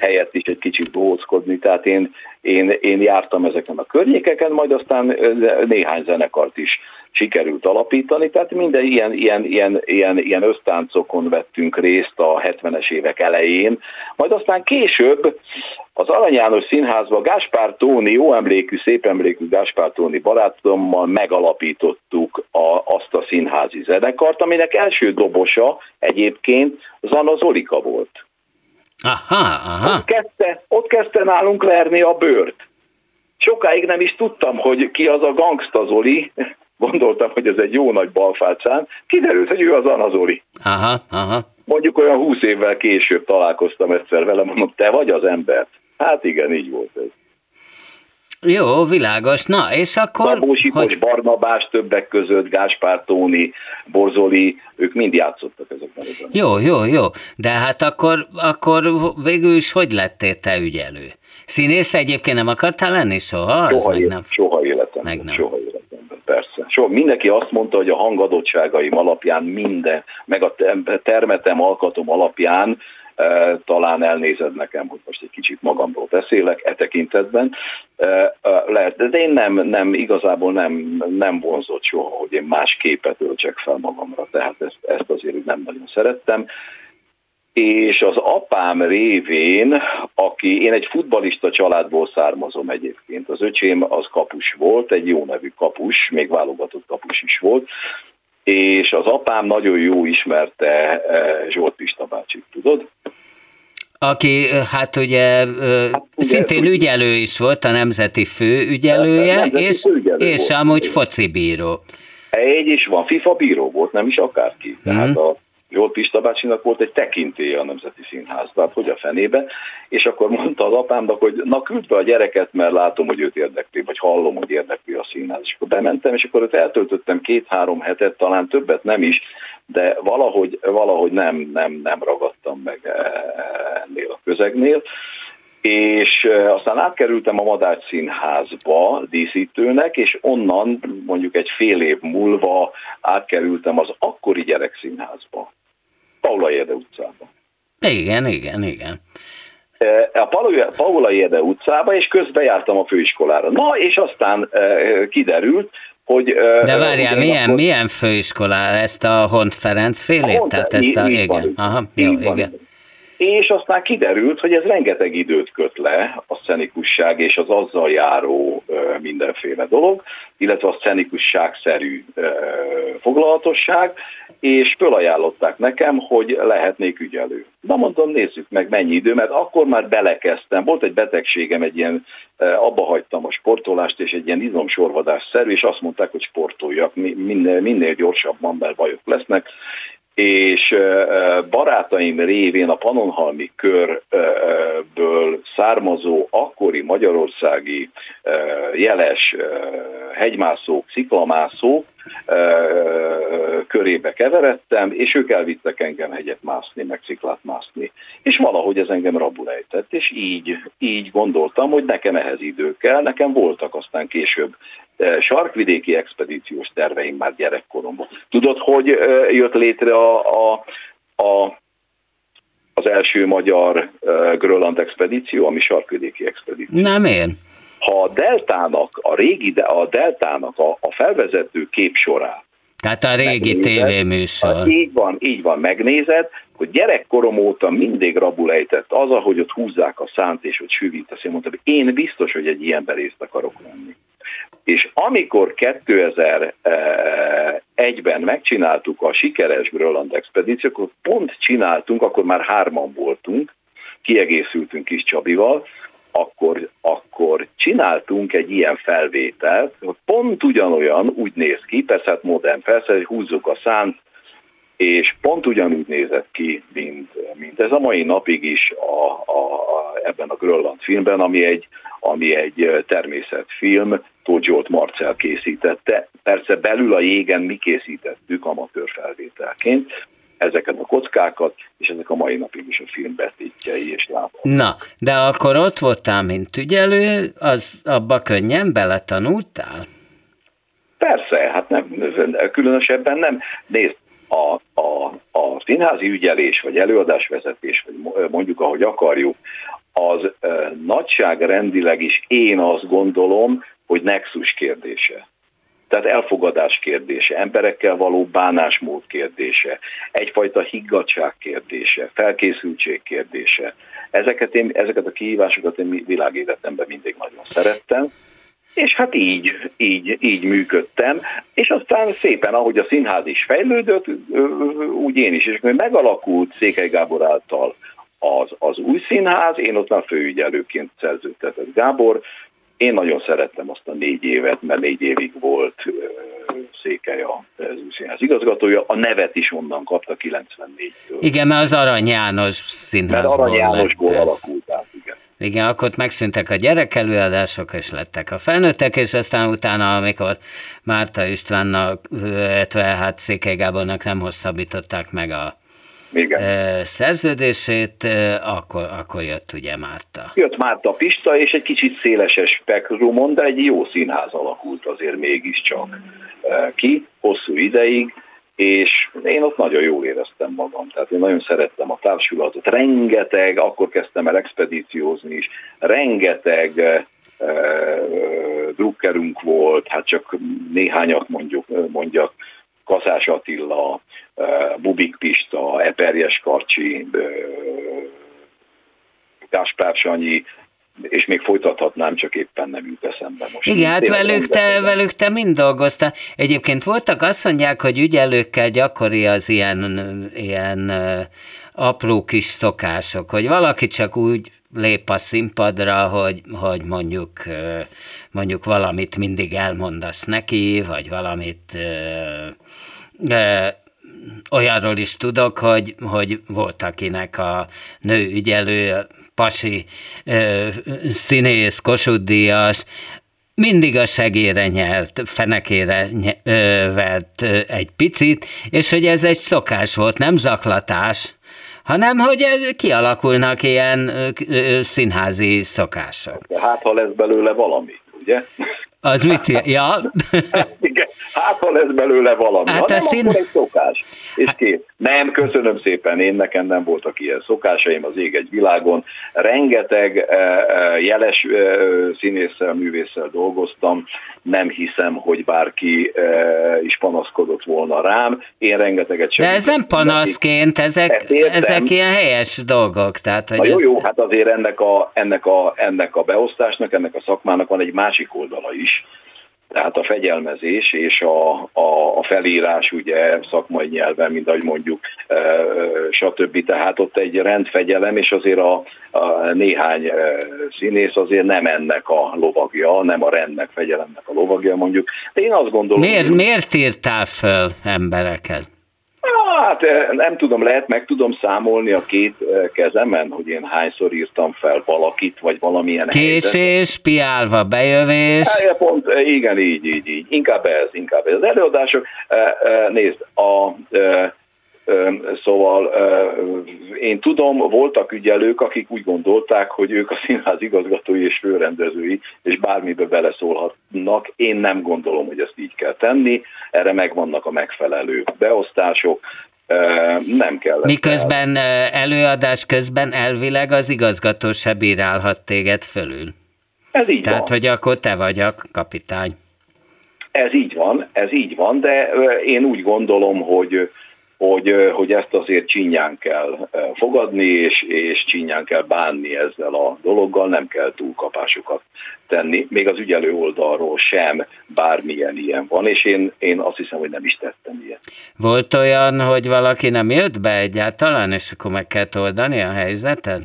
helyett is egy kicsit bohóckodni, tehát én, én, én jártam ezeken a környékeken, majd aztán néhány zenekart is sikerült alapítani, tehát minden ilyen, ilyen, ilyen, ilyen, ilyen ösztáncokon vettünk részt a 70-es évek elején, majd aztán később az Arany János Színházban Gáspár Tóni, jó emlékű, szép emlékű Gáspár Tóni barátommal megalapítottuk a, azt a színházi zenekart, aminek első dobosa egyébként Zana Zolika volt. Aha, aha. Ott kezdte, ott kezdte nálunk verni a bőrt. Sokáig nem is tudtam, hogy ki az a gangsta Zoli, gondoltam, hogy ez egy jó nagy balfácán, kiderült, hogy ő az Anazori. Aha, aha. Mondjuk olyan húsz évvel később találkoztam egyszer vele, mondom, te vagy az ember. Hát igen, így volt ez. Jó, világos. Na, és akkor... Szabó Sipos, hogy... Barnabás többek között, Gáspár Tóni, Borzoli, ők mind játszottak ezekben. Jó, jó, jó. De hát akkor, akkor végül is hogy lettél te ügyelő? Színész egyébként nem akartál lenni soha? Soha, élet, nem... soha életemben. Meg nem. Soha életemben, persze. Soha. Mindenki azt mondta, hogy a hangadottságaim alapján minden, meg a termetem, alkatom alapján e, talán elnézed nekem, hogy most egy kicsit magamról beszélek e tekintetben. E, e, lehet, de én nem, nem igazából nem, nem vonzott soha, hogy én más képet öltsek fel magamra, tehát ezt, ezt azért nem nagyon szerettem és az apám révén, aki, én egy futbalista családból származom egyébként, az öcsém az kapus volt, egy jó nevű kapus, még válogatott kapus is volt, és az apám nagyon jó ismerte eh, Zsolt Pista bácsit, tudod? Aki hát ugye, hát ugye szintén ügyelő is volt, a nemzeti főügyelője, nemzeti és, főügyelő és volt. amúgy focibíró. Egy is van, FIFA bíró volt, nem is akárki. Mm. Tehát a Zsolt Pista bácsinak volt egy tekintélye a Nemzeti Színházban, hát hogy a fenébe, és akkor mondta az apámnak, hogy na küld be a gyereket, mert látom, hogy őt érdekli, vagy hallom, hogy érdekli a színház. És akkor bementem, és akkor ott eltöltöttem két-három hetet, talán többet nem is, de valahogy, valahogy nem, nem, nem ragadtam meg ennél a közegnél és aztán átkerültem a Madács Színházba díszítőnek, és onnan mondjuk egy fél év múlva átkerültem az akkori gyerekszínházba. Paula Érde utcába. Igen, igen, igen. E, a Paula Érde utcába, és közben jártam a főiskolára. Na, és aztán e, kiderült, hogy... E, De várjál, milyen, akkor... milyen főiskolára? Ezt a Hont Ferenc félét? Tehát ezt a... Igen. Van, Aha, jó, igen. Van és aztán kiderült, hogy ez rengeteg időt köt le, a szenikusság és az azzal járó mindenféle dolog, illetve a szenikusságszerű foglalatosság, és fölajánlották nekem, hogy lehetnék ügyelő. Na mondom, nézzük meg mennyi idő, mert akkor már belekezdtem, volt egy betegségem, egy ilyen, abba hagytam a sportolást, és egy ilyen izomsorvadásszerű, és azt mondták, hogy sportoljak, minél, minél gyorsabban, mert bajok lesznek, és barátaim révén a Panonhalmi körből származó akkori magyarországi jeles hegymászók, sziklamászók körébe keveredtem, és ők elvittek engem hegyet mászni, meg sziklát mászni. És valahogy ez engem rabul ejtett, és így, így gondoltam, hogy nekem ehhez idő kell, nekem voltak aztán később sarkvidéki expedíciós terveim már gyerekkoromban. Tudod, hogy jött létre a, a, a az első magyar uh, Grönland expedíció, ami sarkvidéki expedíció. Nem én. Ha a deltának, a régi, de a deltának a, a felvezető képsorát tehát a régi tévéműsor. Így van, így van, megnézed, hogy gyerekkorom óta mindig rabul ejtett az, ahogy ott húzzák a szánt és ott süvít. Én mondtam, hogy én biztos, hogy egy ilyen részt akarok lenni. És amikor 2001-ben megcsináltuk a sikeres Grönland expedíciót, akkor pont csináltunk, akkor már hárman voltunk, kiegészültünk is Csabival, akkor, akkor csináltunk egy ilyen felvételt, pont ugyanolyan úgy néz ki, persze hát modern, persze, hogy húzzuk a szánt, és pont ugyanúgy nézett ki, mint, mint ez a mai napig is a, a, ebben a Grönland filmben, ami egy, ami egy természetfilm, Tóth Zsolt Marcel készítette. Persze belül a jégen mi készítettük amatőr felvételként, ezeket a kockákat, és ezek a mai napig is a film betétjei és lábak. Na, de akkor ott voltál, mint ügyelő, az abba könnyen beletanultál? Persze, hát nem, különösebben nem. Nézd, a, a, a színházi ügyelés, vagy előadásvezetés, vagy mondjuk ahogy akarjuk, az nagyságrendileg is én azt gondolom, hogy nexus kérdése. Tehát elfogadás kérdése, emberekkel való bánásmód kérdése, egyfajta higgadság kérdése, felkészültség kérdése. Ezeket, én, ezeket a kihívásokat én világéletemben mindig nagyon szerettem, és hát így, így, így működtem, és aztán szépen, ahogy a színház is fejlődött, úgy én is, és megalakult Székely Gábor által az, az új színház, én ott már főügyelőként szerződtetett Gábor, én nagyon szerettem azt a négy évet, mert négy évig volt Székely a színház igazgatója, a nevet is onnan kapta 94-től. Igen, mert az Arany János színházból Mert Arany Jánosból alakult át, igen. Igen, akkor megszűntek a gyerekelőadások, és lettek a felnőttek, és aztán utána, amikor Márta Istvánnak, illetve hát Székely Gábornak nem hosszabbították meg a igen. szerződését, akkor, akkor jött ugye Márta. Jött Márta Pista, és egy kicsit széleses spektrumon, de egy jó színház alakult azért mégiscsak ki, hosszú ideig, és én ott nagyon jól éreztem magam, tehát én nagyon szerettem a társulatot, rengeteg, akkor kezdtem el expedíciózni is, rengeteg drukkerünk volt, hát csak néhányat mondjuk, mondjak, Kaszás Attila, Bubik Pista, Eperjes Karcsi, Gáspár Sanyi, és még folytathatnám, csak éppen nem jut eszembe most. Igen, hát velük te, velük te mind dolgoztál. Egyébként voltak azt mondják, hogy ügyelőkkel gyakori az ilyen, ilyen apró kis szokások, hogy valaki csak úgy lép a színpadra, hogy, hogy mondjuk, mondjuk valamit mindig elmondasz neki, vagy valamit olyanról is tudok, hogy, hogy volt akinek a nő ügyelő, pasi ö, színész, kosudíjas, mindig a segére nyert, fenekére ny- ö, vert egy picit, és hogy ez egy szokás volt, nem zaklatás, hanem hogy kialakulnak ilyen ö, ö, színházi szokások. Hát, ha lesz belőle valami, ugye? Az mit? Ja. Igen, hát ha lesz belőle valami. Hát ha nem, szín... akkor egy szokás. És hát... két. Nem, köszönöm szépen, én nekem nem voltak ilyen szokásaim az ég egy világon. Rengeteg uh, jeles uh, színésszel, művésszel dolgoztam, nem hiszem, hogy bárki is panaszkodott volna rám. Én rengeteget sem. De ez nem panaszként, ezek, ezek ilyen helyes dolgok. Tehát, hogy Na jó, ez... jó, hát azért ennek a, ennek, a, ennek a beosztásnak, ennek a szakmának van egy másik oldala is tehát a fegyelmezés és a, a, a felírás ugye szakmai nyelven, mint ahogy mondjuk, e, stb. Tehát ott egy rendfegyelem, és azért a, a néhány e, színész azért nem ennek a lovagja, nem a rendnek, fegyelemnek a lovagja mondjuk. De én azt gondolom... Miért, hogy... miért írtál föl embereket? Hát eh, nem tudom, lehet meg tudom számolni a két eh, kezemen, hogy én hányszor írtam fel valakit, vagy valamilyen Késés, helyzet. piálva, bejövés. Hát, pont, eh, igen, így, így, így. Inkább ez, inkább ez. Az előadások, nézd, a Szóval én tudom, voltak ügyelők, akik úgy gondolták, hogy ők a színház igazgatói és főrendezői, és bármibe beleszólhatnak. Én nem gondolom, hogy ezt így kell tenni. Erre megvannak a megfelelő beosztások. Nem kell. Miközben előadás közben elvileg az igazgató se bírálhat téged fölül. Ez így Tehát, van. hogy akkor te vagy a kapitány. Ez így van, ez így van, de én úgy gondolom, hogy hogy, hogy ezt azért csinyán kell fogadni, és, és csinyán kell bánni ezzel a dologgal, nem kell túlkapásokat tenni, még az ügyelő oldalról sem bármilyen ilyen van, és én, én azt hiszem, hogy nem is tettem ilyet. Volt olyan, hogy valaki nem jött be egyáltalán, és akkor meg kell oldani a helyzetet?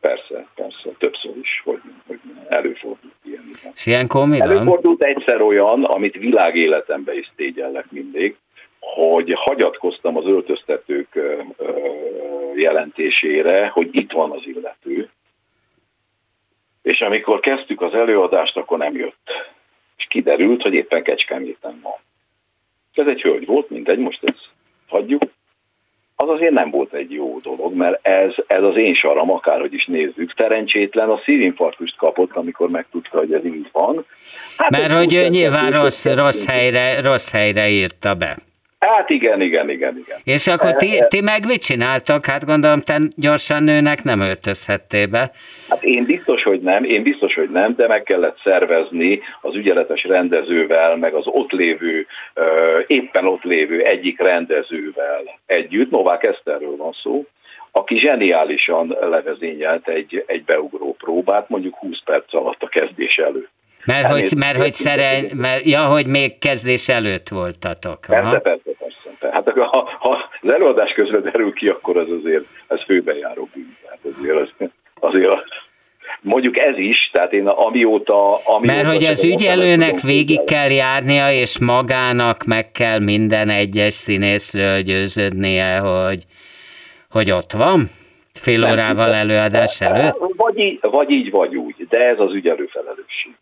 Persze, persze, többször is, hogy, hogy előfordult ilyen. És ilyenkor mi Előfordult egyszer olyan, amit világéletemben is szégyellek mindig, hogy hagyatkoztam az öltöztetők jelentésére, hogy itt van az illető, és amikor kezdtük az előadást, akkor nem jött. És kiderült, hogy éppen Kecskeméten van. Ez egy hölgy volt, mindegy, most ezt hagyjuk. Az azért nem volt egy jó dolog, mert ez, ez az én saram, akárhogy is nézzük, szerencsétlen a szívinfarktust kapott, amikor megtudta, hogy ez így van. Hát mert hogy nyilván rossz, rossz, helyre, rossz helyre írta be. Hát igen, igen, igen, igen. És akkor ti, ti meg mit csináltak? Hát gondolom, te gyorsan nőnek nem öltözhettél be. Hát én biztos, hogy nem, én biztos, hogy nem, de meg kellett szervezni az ügyeletes rendezővel, meg az ott lévő, éppen ott lévő egyik rendezővel együtt, Novák Eszterről van szó, aki zseniálisan levezényelt egy, egy beugró próbát, mondjuk 20 perc alatt a kezdés előtt. Mert hogy, mert, hogy szeren, mert, ja, hogy még kezdés előtt voltatok. Persze, persze, persze. Hát ha, ha az előadás közben derül ki, akkor az azért, ez főbejáró bűn. Tehát azért, az, azért az, mondjuk ez is, tehát én amióta... amióta Mert hogy az ügyelőnek végig kell járnia, és magának meg kell minden egyes színészről győződnie, hogy, hogy ott van? Fél órával előadás előtt? Vagy így, vagy így, vagy úgy, de ez az ügyelő felelősség.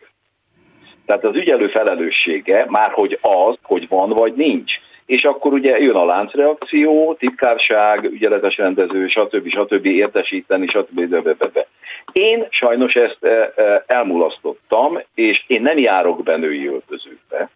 Tehát az ügyelő felelőssége már, hogy az, hogy van vagy nincs. És akkor ugye jön a láncreakció, titkárság, ügyeletes rendező, stb. stb. értesíteni, stb. Én sajnos ezt e, e, elmulasztottam, és én nem járok be női öltözőkbe,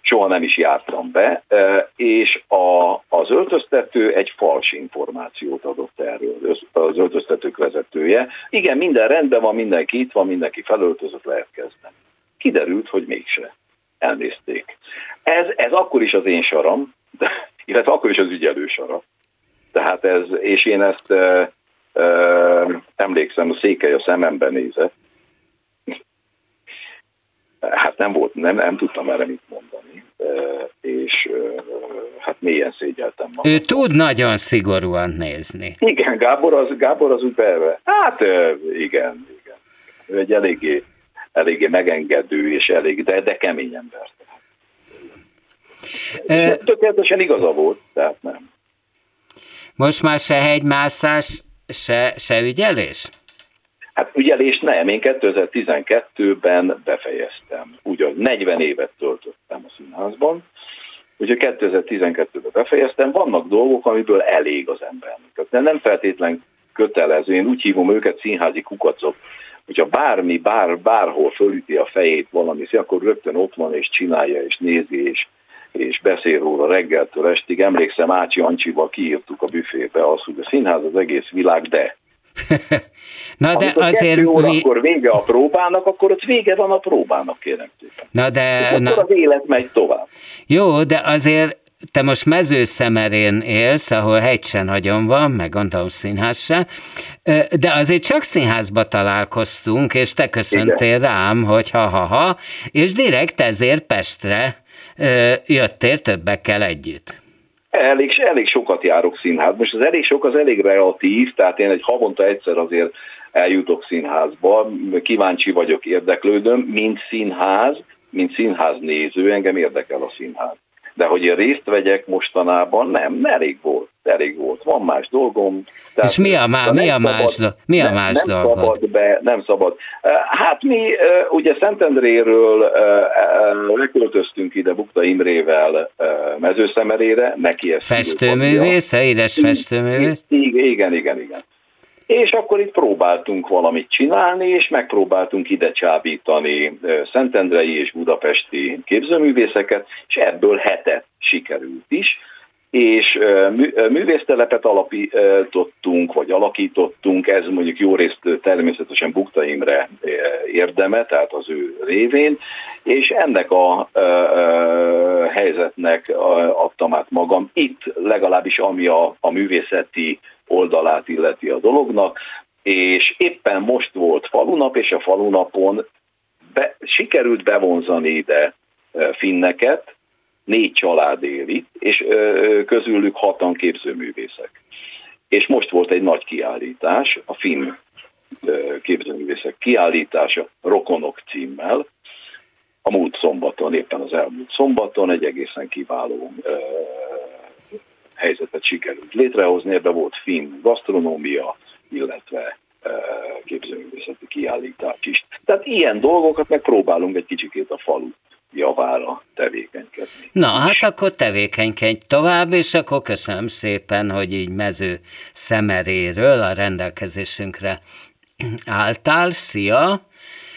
soha nem is jártam be, e, és a, az öltöztető egy fals információt adott erről, az öltöztetők vezetője. Igen, minden rendben van, mindenki itt van, mindenki felöltözött, lehet kezdeni. Kiderült, hogy mégse. Elnézték. Ez, ez akkor is az én saram, de, illetve akkor is az ügyelő sara. Tehát ez, és én ezt e, e, emlékszem, a székely a szememben nézett. Hát nem volt, nem, nem tudtam erre mit mondani, e, és e, hát mélyen szégyeltem magam. Ő tud nagyon szigorúan nézni. Igen, Gábor az, Gábor az úgy belve. Hát igen, igen. Ő egy eléggé eléggé megengedő, és elég, de, de kemény ember. E, Tökéletesen igaza volt, tehát nem. Most már se hegymászás, se, se ügyelés? Hát ügyelés nem, én 2012-ben befejeztem. Ugye 40 évet töltöttem a színházban, úgyhogy 2012-ben befejeztem. Vannak dolgok, amiből elég az embernek. De nem feltétlen kötelező, én úgy hívom őket színházi kukacok, hogyha bármi, bár, bárhol fölüti a fejét valami, akkor rögtön ott van és csinálja és nézi és, és beszél róla reggeltől estig. Emlékszem, Ácsi Ancsival kiírtuk a büfébe azt, hogy a színház az egész világ, de Na de Amikor azért... Óra, mi... akkor vége a próbának, akkor ott vége van a próbának, kérem szépen. Na de... És na... az élet megy tovább. Jó, de azért te most mezőszemerén élsz, ahol hegysen nagyon van, meg gondolom színház se, de azért csak színházba találkoztunk, és te köszöntél Igen. rám, hogy ha-ha-ha, és direkt ezért Pestre jöttél többekkel együtt. Elég, elég sokat járok színház. Most az elég sok az elég relatív, tehát én egy havonta egyszer azért eljutok színházba, kíváncsi vagyok, érdeklődöm, mint színház, mint színház néző, engem érdekel a színház. De hogy én részt vegyek mostanában, nem, elég volt, elég volt. Van más dolgom. Tehát, És mi a, má, mi a más, szabad, mi a nem, más nem dolgod? Szabad be, nem szabad. Hát mi ugye Szentendréről leköltöztünk ide Bukta Imrével mezőszemerére, neki ezt Festőművész, édes festőművész? Igen, igen, igen. igen. És akkor itt próbáltunk valamit csinálni, és megpróbáltunk ide csábítani szentendrei és budapesti képzőművészeket, és ebből hetet sikerült is és művésztelepet alapítottunk, vagy alakítottunk, ez mondjuk jó részt természetesen Bukta Imre érdeme, tehát az ő révén, és ennek a helyzetnek adtam át magam. Itt legalábbis ami a, a művészeti oldalát illeti a dolognak, és éppen most volt falunap, és a falunapon be, sikerült bevonzani ide finneket, négy család él itt, és közülük hatan képzőművészek. És most volt egy nagy kiállítás, a finn képzőművészek kiállítása Rokonok címmel, a múlt szombaton, éppen az elmúlt szombaton egy egészen kiváló helyzetet sikerült létrehozni, ebben volt finn gasztronómia, illetve képzőművészeti kiállítás is. Tehát ilyen dolgokat megpróbálunk egy kicsikét a falu javára tevékenykedni. Na, hát akkor tevékenykedj tovább, és akkor köszönöm szépen, hogy így mező szemeréről a rendelkezésünkre álltál. Szia!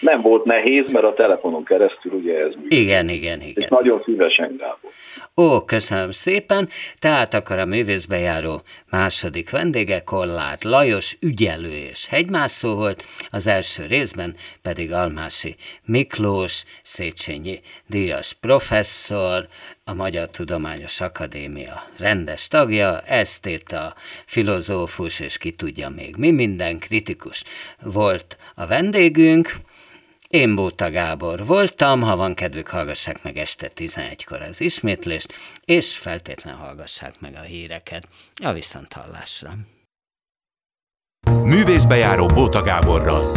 Nem volt nehéz, mert a telefonon keresztül ugye ez működik. Igen, igen, igen. És nagyon szívesen, Gábor. Ó, köszönöm szépen. Tehát akkor a művészbejáró második vendége Kollár Lajos ügyelő és hegymászó volt, az első részben pedig Almási Miklós, Széchenyi díjas professzor, a Magyar Tudományos Akadémia rendes tagja, ezt a filozófus, és ki tudja még mi minden kritikus volt a vendégünk. Én Bóta Gábor voltam, ha van kedvük, hallgassák meg este 11-kor az ismétlést, és feltétlen hallgassák meg a híreket. A viszonthallásra. Művészbejáró Bóta Gáborral.